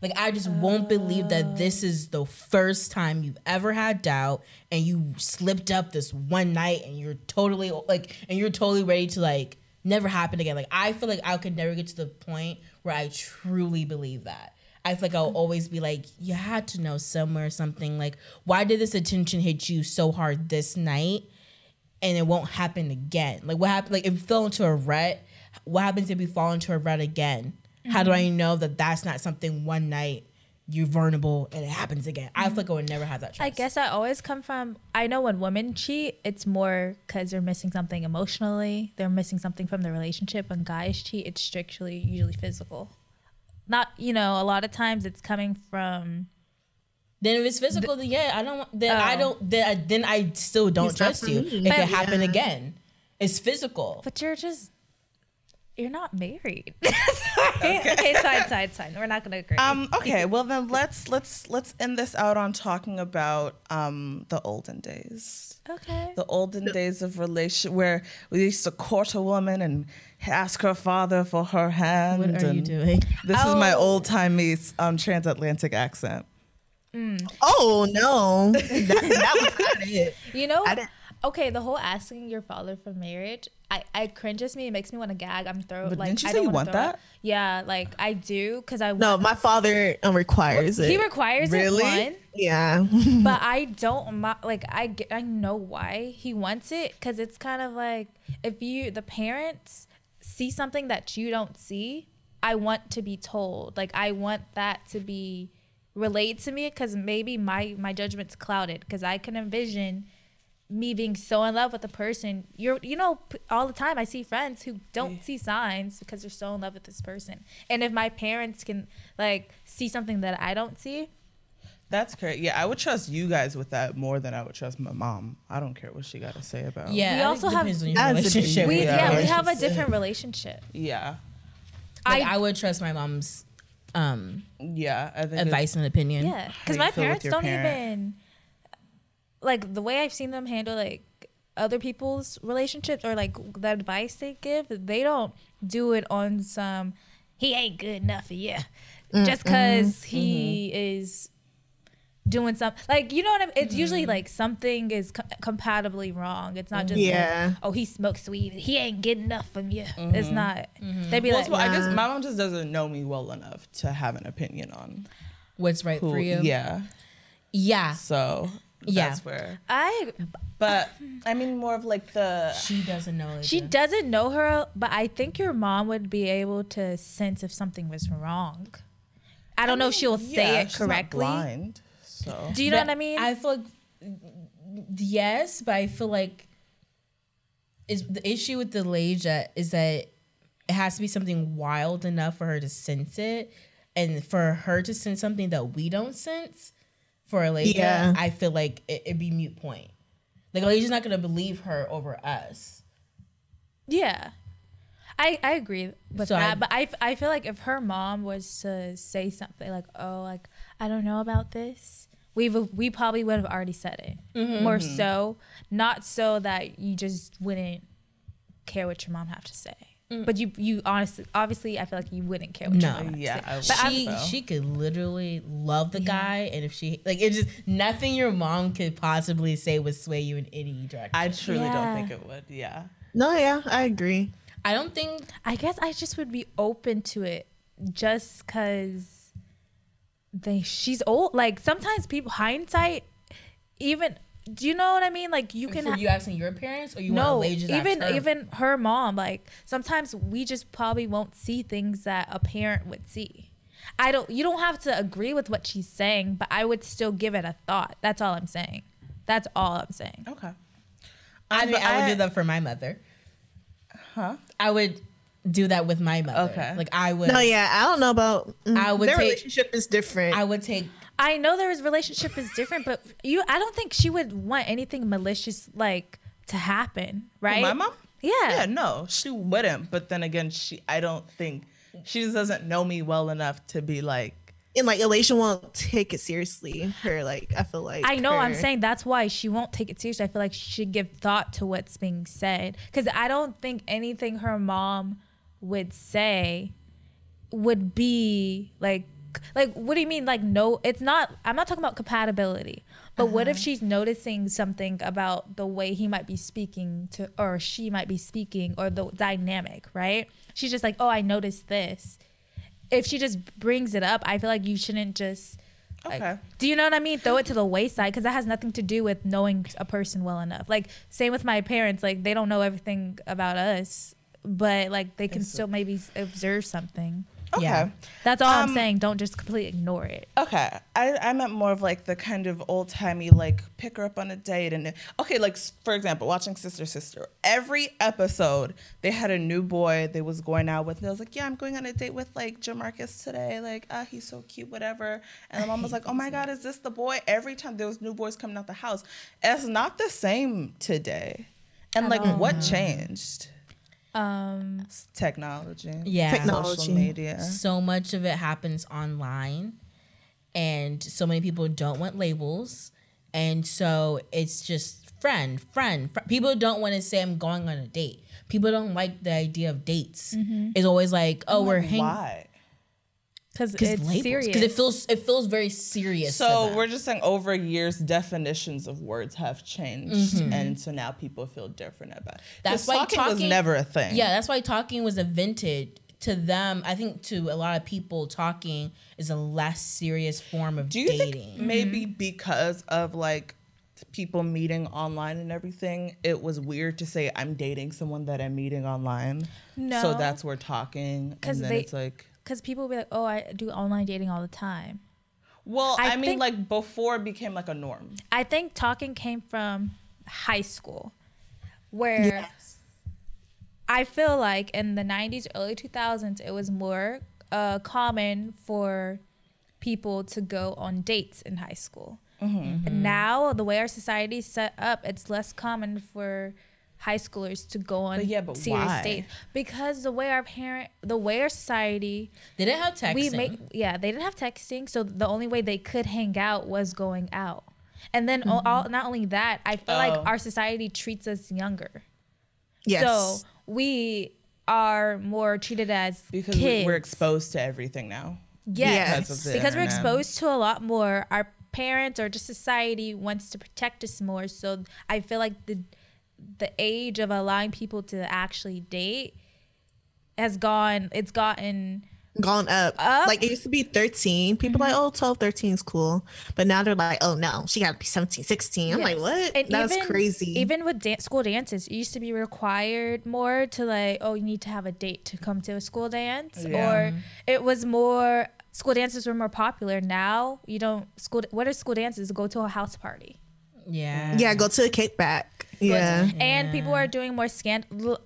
Like I just won't believe that uh. this is the first time you've ever had doubt and you slipped up this one night and you're totally like and you're totally ready to like never happen again. Like I feel like I could never get to the point where I truly believe that. I feel like I'll always be like, you had to know somewhere something. Like, why did this attention hit you so hard this night and it won't happen again? Like, what happened? Like, if you fell into a rut, what happens if you fall into a rut again? How do I mm-hmm. know that that's not something one night you're vulnerable and it happens again? I feel like I would never have that trust. I guess I always come from. I know when women cheat, it's more because they're missing something emotionally. They're missing something from the relationship. When guys cheat, it's strictly usually physical. Not you know. A lot of times it's coming from. Then if it's physical, then yeah, I don't. want- Then I Oh. don't. Then I, then I still don't trust you. me. It But- could happen Yeah. again. It's physical. But you're just. You're not married. Sorry. Okay, it's side, side, fine, it's fine. We're not gonna agree. Um, okay, well then let's let's let's end this out on talking about um the olden days. okay. The olden days of relation where we used to court a woman and ask her father for her hand. What are you doing? This is my Oh. old timey um, transatlantic accent. Oh no, that, that was not it. You know, I didn't- okay, the whole asking your father for marriage, I, I cringes me. It makes me want to gag. I'm throw But like. didn't you say you wanna want up. that? Yeah, like I do because I No, want. my father um, requires it. he requires Really? it one, yeah. but I don't mi- like. I get, I know why he wants it because it's kind of like if you the parents see something that you don't see, I want to be told. Like I want that to be relayed to me because maybe my my judgment's clouded because I can envision me being so in love with a person you're you know all the time i see friends who don't see signs because they're so in love with this person and if my parents can like see something that i don't see That's great. Yeah, I would trust you guys with that more than I would trust my mom. I don't care what she got to say about. Yeah, We also have- depends on your That's a relationship. we yeah, Yeah. we have a different relationship yeah, Like, I- I would trust my mom's um, yeah. I think advice and opinion. yeah because my parents don't parent. even like the way i've seen them handle like other people's relationships or like the advice they give they don't do it on some he ain't good enough for you mm, just because mm-hmm, he mm-hmm. is doing something like you know what I mean? It's usually mm-hmm. like something is co- compatibly wrong. It's not just like, Yeah. oh he smokes weed. He ain't good enough from you. It's not. They'd be Well, like, so I guess my mom just doesn't know me well enough to have an opinion on What's right who. for you? Yeah. Yeah. So Yeah. that's where. I But I mean, more of like the. She doesn't know. she She doesn't know her, but I think your mom would be able to sense if something was wrong. I don't know if she'll say yeah, it she's not correctly. blind. So Do you know what I mean? I feel like yes, but I feel like is the issue with the Leja is that it has to be something wild enough for her to sense it, and for her to sense something that we don't sense. For Aleja, Yeah. I feel like it, it'd be mute point. Like Aleja's not gonna believe her over us. Yeah. I, I agree with So that, I- but I, I feel like if her mom was to say something like, "Oh, like I don't know about this," we we probably would have already said it. Mm-hmm. More so, not so that you just wouldn't care what your mom have to say, but you you honestly, obviously, I feel like you wouldn't care what your Mm. No. mom have Yeah, But I'm- she so. she could literally love the guy, and if she like, it just nothing your mom could possibly say would sway you in any direction. I truly Yeah. don't think it would. Yeah. No, yeah, I agree. I don't think I guess I just would be open to it just because they she's old. Like sometimes people hindsight, even do you know what I mean? Like you can for ha- you asking your parents, or you no want Aleja's even her? even her mom. Like sometimes we just probably won't see things that a parent would see. I don't. You don't have to agree with what she's saying, but I would still give it a thought. That's all I'm saying. That's all I'm saying. Okay. I, mean, but I would do that for my mother. Huh? I would do that with my mother. Okay. like I would. No, yeah, I don't know about. mm, I would their take- relationship is different. I would take. I know their relationship is different, but you, I don't think she would want anything malicious like to happen, right? My mom? Yeah. Yeah, no, she wouldn't. But then again, she I don't think she just doesn't know me well enough to be like and like Aleja won't take it seriously. Her like, I feel like I know. I'm saying that's why she won't take it seriously. I feel like she should give thought to what's being said because I don't think anything her mom would say would be like like what do you mean like no it's not i'm not talking about compatibility but what if uh-huh. she's noticing something about the way he might be speaking to or she might be speaking or the dynamic right she's just like oh i noticed this if she just brings it up i feel like you shouldn't just like, Okay. do you know what I mean? Throw it to the wayside because that has nothing to do with knowing a person well enough. Like same with my parents, like they don't know everything about us, but like they can still maybe observe something. Okay. Yeah. That's all I'm Um, saying. Don't just completely ignore it. Okay, I, I meant more of like the kind of old timey like pick her up on a date and okay, like for example, watching Sister Sister. Every episode they had a new boy they was going out with. And I was like, yeah, I'm going on a date with like Jamarcus today. Like, ah, he's so cute, whatever. And the mom was like, oh my god, is this the boy? Every time there was new boys coming out the house, it's not the same today. And like, what changed? Um, technology. Yeah. Technology. Social media. So much of it happens online, and so many people don't want labels, and so it's just friend, friend. fr- People don't want to say I'm going on a date. People don't like the idea of dates. It's always like, oh, we're Like, hanging why? Because because it's serious. because it feels it feels very serious. So we're just saying over years definitions of words have changed, mm-hmm. and so now people feel different about. It. That's 'Cause why talking, was never a thing. Yeah, that's why talking was invented. To them, I think to a lot of people, talking is a less serious form of Do you dating. think maybe because of like people meeting online and everything, it was weird to say I'm dating someone that I'm meeting online? No. So that's where talking, 'Cause and then they- it's like. Because people will be like, oh, I do online dating all the time. Well, I I, mean, think- like before it became like a norm. I think talking came from high school, where Yes. I feel like in the 90s, early 2000s, it was more uh, common for people to go on dates in high school. And now, the way our society is set up, it's less common for high schoolers to go on But yeah, but serious why? dates because the way our parent, the way our society, They didn't have texting. we make yeah, they didn't have texting, so the only way they could hang out was going out. And then all, all, not only that, I feel Oh. like our society treats us younger. Yes. So we are more treated as because kids. we- we're exposed to everything now. Yes, Because of because we're exposed to a lot more. Our parents or just society wants to protect us more. So I feel like the the age of allowing people to actually date has gone. It's gotten gone up. Up? Like it used to be 13. People like, mm-hmm. oh, 12, 13 is cool. But now they're like, oh no, she gotta be 17, 16. I'm like, what? And That's even- crazy. Even with dan- school dances, it used to be required more to like, oh, you need to have a date to come to a school dance, Yeah. or it was more. School dances were more popular. Now you don't school. What are school dances? Go to a house party. Yeah. yeah, go to a kickback. Yeah. And people are doing more scan.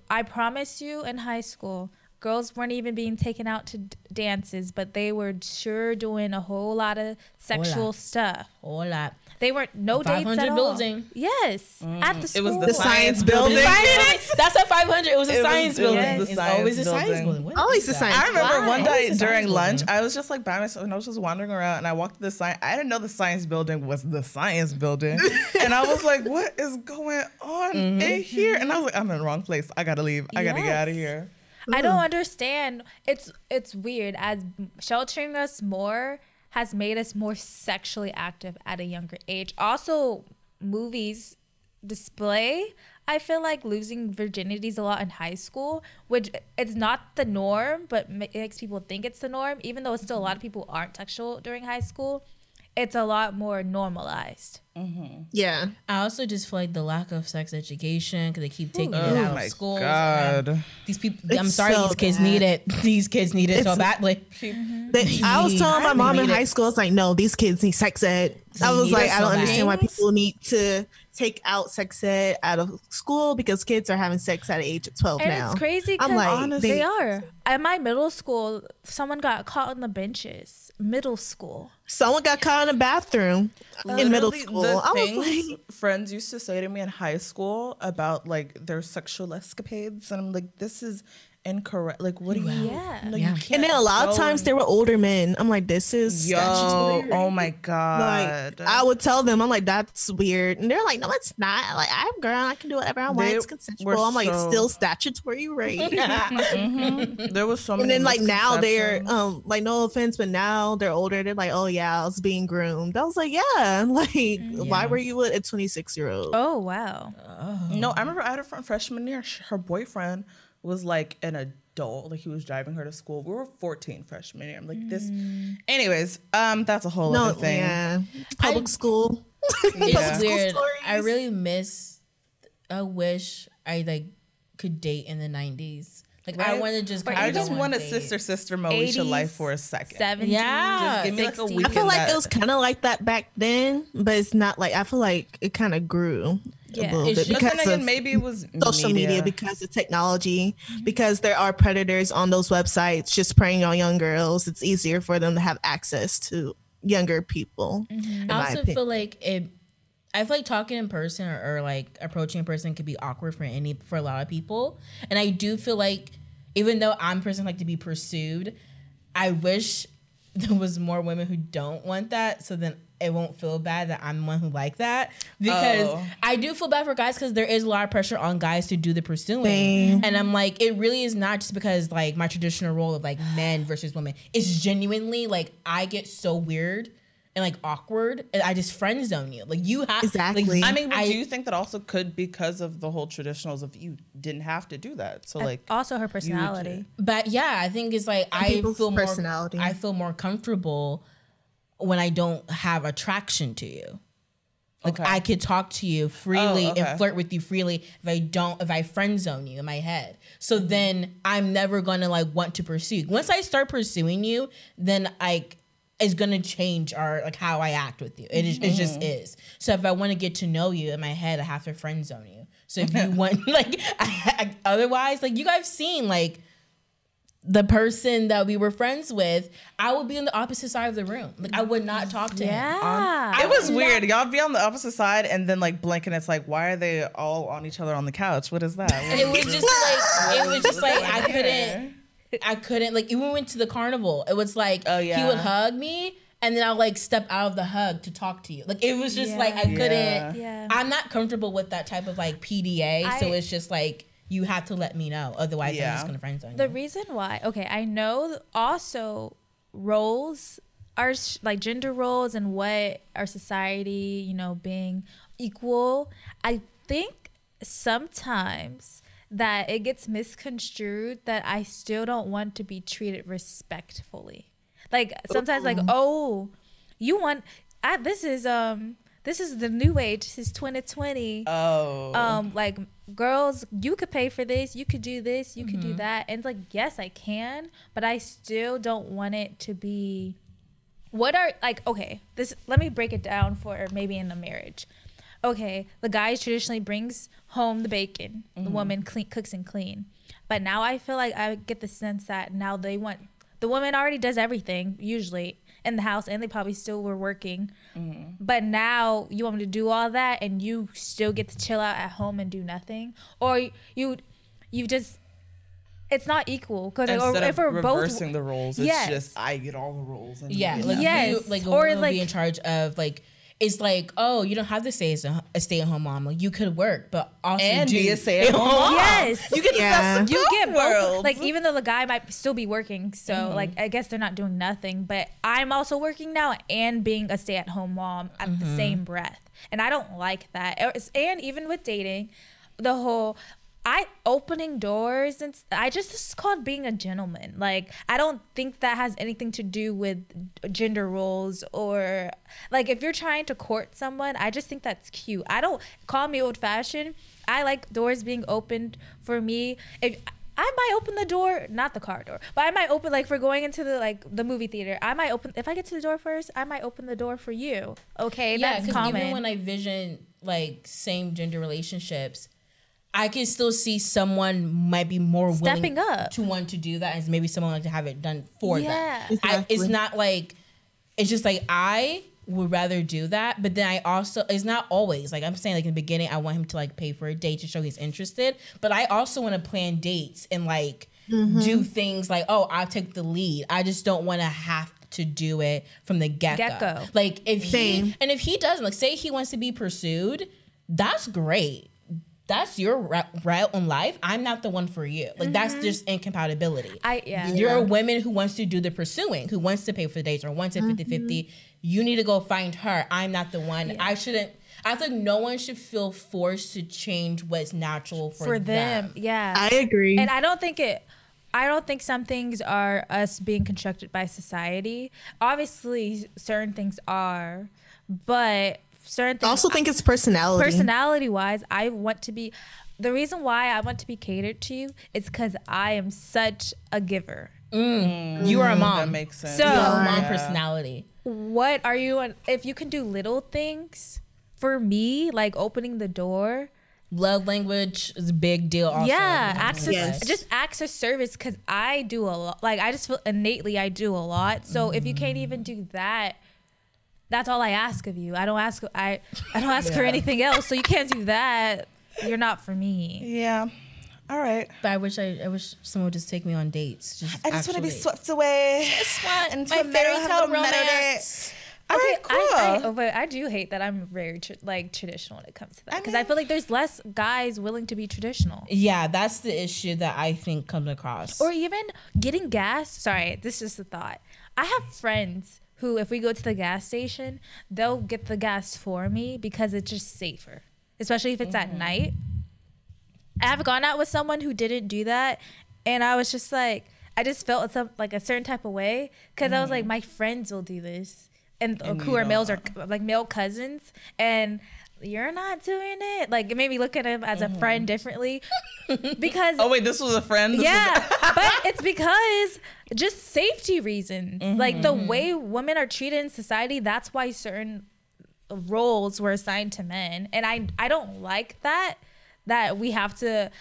I promise you, in high school, girls weren't even being taken out to d- dances, but they were sure doing a whole lot of sexual lot. stuff. Whole lot. They weren't no dates 500 at all. building. Yes, mm. at the It was the, The science building. That's a 500. It was a It was- science it was building. the it's science always a science building. building. What Always is the that? science I remember Why? one day during lunch, building. I was just like by myself and I was just wandering around and I walked to the science. I didn't know the science building was the science building. and I was like, what is going on mm-hmm. in here? And I was like, I'm in the wrong place. I gotta leave. I gotta get out of Yes. Here. I don't understand. It's it's weird as sheltering us more has made us more sexually active at a younger age. Also, movies display I feel like losing virginities a lot in high school, which it's not the norm, but makes people think it's the norm. Even though it's still a lot of people aren't sexual during high school, it's a lot more normalized. Mm-hmm. Yeah. I also just feel like the lack of sex education because they keep taking it Oh out my of schools. God. These people, I'm sorry, so these kids bad. need it. These kids need it so It's- badly. Mm-hmm. They- I was telling my mom in need it. high school, it's like, no, these kids need sex ed. I was like, it I don't bad. understand why people need to take out sex ed out of school because kids are having sex at the age of 12 And now. it's crazy I'm because like, Honestly- they are. At my middle school, someone got caught on the benches. Middle school. Someone got caught in a bathroom in middle school. the I was like, friends used to say to me in high school about like their sexual escapades, and I'm like, this is incorrect. Like, what do you? Yeah. Like, Yeah. you can't and then a lot of times and- they were older men. I'm like, this is Yo, statutory. oh my Like god! I would tell them, I'm like, that's weird, and they're like, no, it's not. Like I'm a girl, I can do whatever I want. They It's consensual. were I'm like, so- still statutory rape. there was so many. and then like now they're um like no offense, but now they're older. They're like, oh yeah, I was being groomed. I was like, yeah, like why were you with a 26 year old? Oh wow. No, I remember I had a friend freshman year. Her boyfriend was like an adult, like he was driving her to school. We were 14 freshman year. I'm like this. Anyways, um, that's a whole no, other thing. yeah, public I- school. It's Public school weird. stories. I really miss. I wish I like could date in the 90s. Like I Right? want to just. Kinda I just want a dates. sister sister Moesha 80s, life for a second. 70s. Yeah. Just give me like a week. I feel like that. it was kind of like that back then, but it's not like I feel like it kind of grew Yeah. a little It's bit just- then because again, of maybe it was social media. because of technology, mm-hmm. because there are predators on those websites just preying on young girls. It's easier for them to have access to younger people. Mm-hmm. in my I also opinion. feel like it. I feel like talking in person or, or like approaching a person could be awkward for any for a lot of people, and I do feel like even though I'm a person like to be pursued, I wish there was more women who don't want that, so then it won't feel bad that I'm the one who like that because Oh. I do feel bad for guys because there is a lot of pressure on guys to do the pursuing, and I'm like, it really is not just because like my traditional role of like men versus women. It's genuinely like I get so weird and like awkward, and I just friend zone you. Like you have Exactly. Like, I mean, but I- do you think that also could because of the whole traditionals of you didn't have to do that? So like, also her personality. But yeah, I think it's like I people's feel more. personality. I feel more comfortable when I don't have attraction to you. Like Okay. I could talk to you freely Oh, okay. and flirt with you freely if I don't if I friend zone you in my head. So mm-hmm. then I'm never gonna like want to pursue. Once I start pursuing you, then like it's gonna change our like how I act with you. It is it just mm-hmm. is. So if I want to get to know you in my head, I have to friend zone you. So if you want like I, I- otherwise, like you guys seen like the person that we were friends with, I would be on the opposite side of the room. Like I would not talk to him. Yeah. it was weird. Y'all be on the opposite side and then like blink, and it's like, why are they all on each other on the couch? What is that? What it is was this? just like it was just like I couldn't I couldn't like even went to the carnival. It was like Oh, he would hug me and then I'll like step out of the hug to talk to you. Like it was just like I couldn't Yeah. I'm not comfortable with that type of like PDA. so it's just like you have to let me know. Otherwise I'm just gonna friend zone The you. reason why, okay, I know also roles are sh- like gender roles and what our society, you know, being equal, I think sometimes that it gets misconstrued that I still don't want to be treated respectfully. Like sometimes like, "Oh, you want I, this is um this is the new age. This is 2020 Oh. um like girls you could pay for this you could do this you could do that and it's like yes i can but i still don't want it to be what are like okay this let me break it down for maybe in a marriage okay the guy traditionally brings home the bacon the mm-hmm. woman clean, cooks and clean but now i feel like i get the sense that now they want the woman already does everything usually in the house and they probably still were working mm-hmm. but now you want me to do all that and you still get to chill out at home and do nothing or you you just it's not equal because like, Instead if of we're both reversing the roles, it's just I get all the roles. And Yeah, like nothing. Yes. you, like a Or, woman would like- be in charge of like it's like oh you don't have to stay as a, a stay at home mom. Like you could work, but also and do be a stay-at-home mom. yes You get the Yeah. best you both get both worlds. like even though the guy might still be working so Mm-hmm. like i guess they're not doing nothing but i'm also working now and being a stay-at-home mom at Mm-hmm. the same breath and i don't like that and even with dating the whole I opening doors and I just this is called being a gentleman. Like I don't think that has anything to do with gender roles or like if you're trying to court someone, I just think that's cute. I don't call me old fashioned. I like doors being opened for me. If I might open the door, not the car door, but I might open like for going into the like the movie theater. I might open if I get to the door first. I might open the door for you. Okay, Yeah, that's because common. even when I vision like same gender relationships, I can still see someone might be more Stepping willing up. to want to do that, and maybe someone like to have it done for Yeah. them. I, it's not like it's just like I would rather do that, but then I also it's not always like I'm saying like in the beginning I want him to like pay for a date to show he's interested, but I also want to plan dates and like mm-hmm. do things like oh I'll take the lead. I just don't want to have to do it from the get go. Like if he and if he doesn't like say he wants to be pursued, that's great. That's your ra- route in life. I'm not the one for you. Like that's mm-hmm. just incompatibility. I yeah. You're a woman who wants to do the pursuing, who wants to pay for the dates or wants a mm-hmm. 50 50. You need to go find her. I'm not the one. I shouldn't. I think no one should feel forced to change what's natural for, for them. them. Yeah. I agree. and I don't think it. I don't think some things are us being constructed by society. Obviously, certain things are, but certain I also think it's personality. personality wise, I want to be. The reason why I want to be catered to you is because I am such a giver. Mm. You are a mm, mom. That makes sense. So- You are a Yeah. mom personality. What are you? on- If you can do little things for me, like opening the door, Love language is a big deal. Also yeah access Yes. just access service because i do a lot like i just feel innately i do a lot so if you can't even do that that's all i ask of you i don't ask i i don't ask for anything else so you can't do that you're not for me yeah. All right. But I wish I, I wish someone would just take me on dates. Just I just want to be swept away want into my a fairy tale little meadow romance. day. All right, cool. I, I, oh, but I do hate that I'm very tr- like traditional when it comes to that because I, mean- feel like there's less guys willing to be traditional. Yeah, that's the issue that I think comes across. Or even getting gas. Sorry, this is just a thought. I have friends who, if we go to the gas station, they'll get the gas for me because it's just safer, especially if it's at night. I've gone out with someone who didn't do that, and I was just like, I just felt some like a certain type of way because I was like, my friends will do this, and, And who are males or like male cousins, and you're not doing it. Like it made me look at him as a friend mm-hmm. differently because Oh wait, this was a friend. This was- yeah, but it's because just safety reasons. Like the mm-hmm. way women are treated in society, that's why certain roles were assigned to men. And I I don't like that that we have to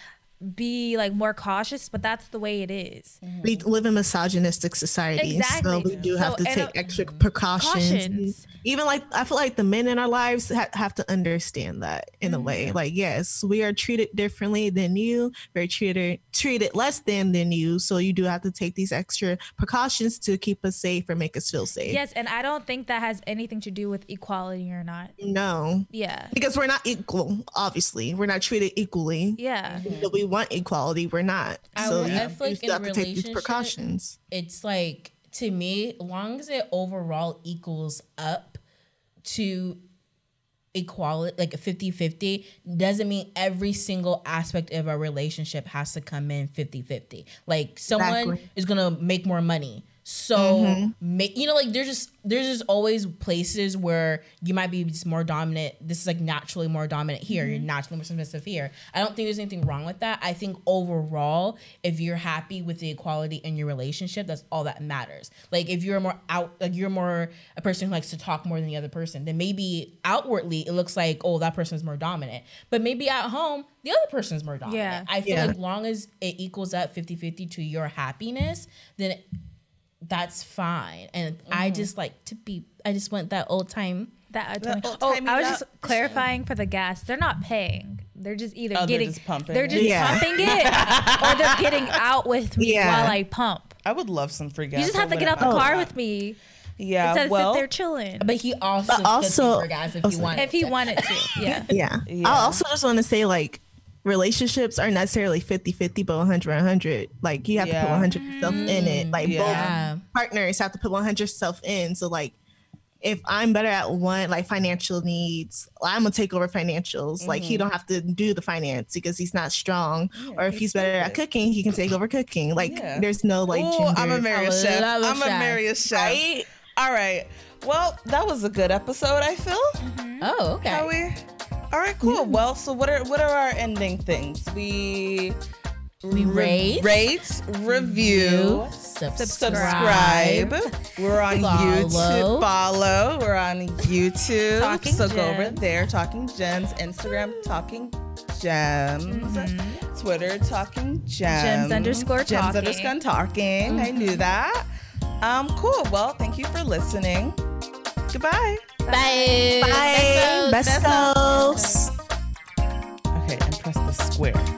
be like more cautious, but that's the way it is. we live in misogynistic society, so we do have So, to take uh, extra precautions. Cautions. Even like I feel like the men in our lives ha- have to understand that in a Mm-hmm. way. Like, yes, we are treated differently than you. We're treated treated less than than you. So you do have to take these extra precautions to keep us safe or make us feel safe. Yes, and I don't think that has anything to do with equality or not. No, Yeah. because we're not equal. Obviously, we're not treated equally. Yeah. But we want equality. We're not. I so you, you like still have to take these precautions. it's like to me, long as it overall equals up to equality like a 50-50 doesn't mean every single aspect of a relationship has to come in 50-50 like someone Exactly. is gonna make more money so mm-hmm. make you know like there's just there's just always places where you might be just more dominant. This is like naturally more dominant here. You're mm-hmm. naturally more submissive here. I don't think there's anything wrong with that. I think overall if you're happy with the equality in your relationship that's all that matters. Like if you're more out like you're more a person who likes to talk more than the other person then maybe outwardly it looks like oh that person's more dominant. But maybe at home the other person's more dominant. Yeah. i feel Yeah. like long as it equals up 50-50 to your happiness then that's fine. And I mm-hmm. just like to be. I just want that old time. That That oh, I was just clarifying for the gas. They're not paying. They're just either Oh, they're getting just pumping They're it. just Yeah. pumping it, or they're getting out with me Yeah. while I pump. I would love some free gas. You just have to get out the car that. with me Yeah, instead well, sit there chilling. But he also But also- for guys if you sorry. if he wanted to, yeah. Yeah. Yeah. I also just want to say like relationships are not necessarily 50-50 but 100-100 like you have Yeah. to put 100 yourself in it mm-hmm. like Yeah. both partners have to put 100 self in so like if i'm better at one like financial needs i'm gonna take over financials like he mm-hmm. don't have to do the finance because he's not strong or if he's he's better at cooking he can take over cooking like Yeah. there's no like Ooh, I'm a gender- marry a I chef. love a I'm a chef. marry a chef. right All right. Well, that was a good episode. I feel. Mm-hmm. oh, okay. How we? All right, cool. Well, so what are what are our ending things? We We rate, rate, review, subscribe. subscribe. We're on Follow. YouTube. Follow. We're on YouTube. Talking so go over there. Talking Gems. Instagram. Talking Gems. Twitter. Talking Gems. Gems underscore Gems talking. underscore talking. I knew that. Um. Cool. Well, thank you for listening. Goodbye. Bye. bye Besos. Besos Okay, and press the square.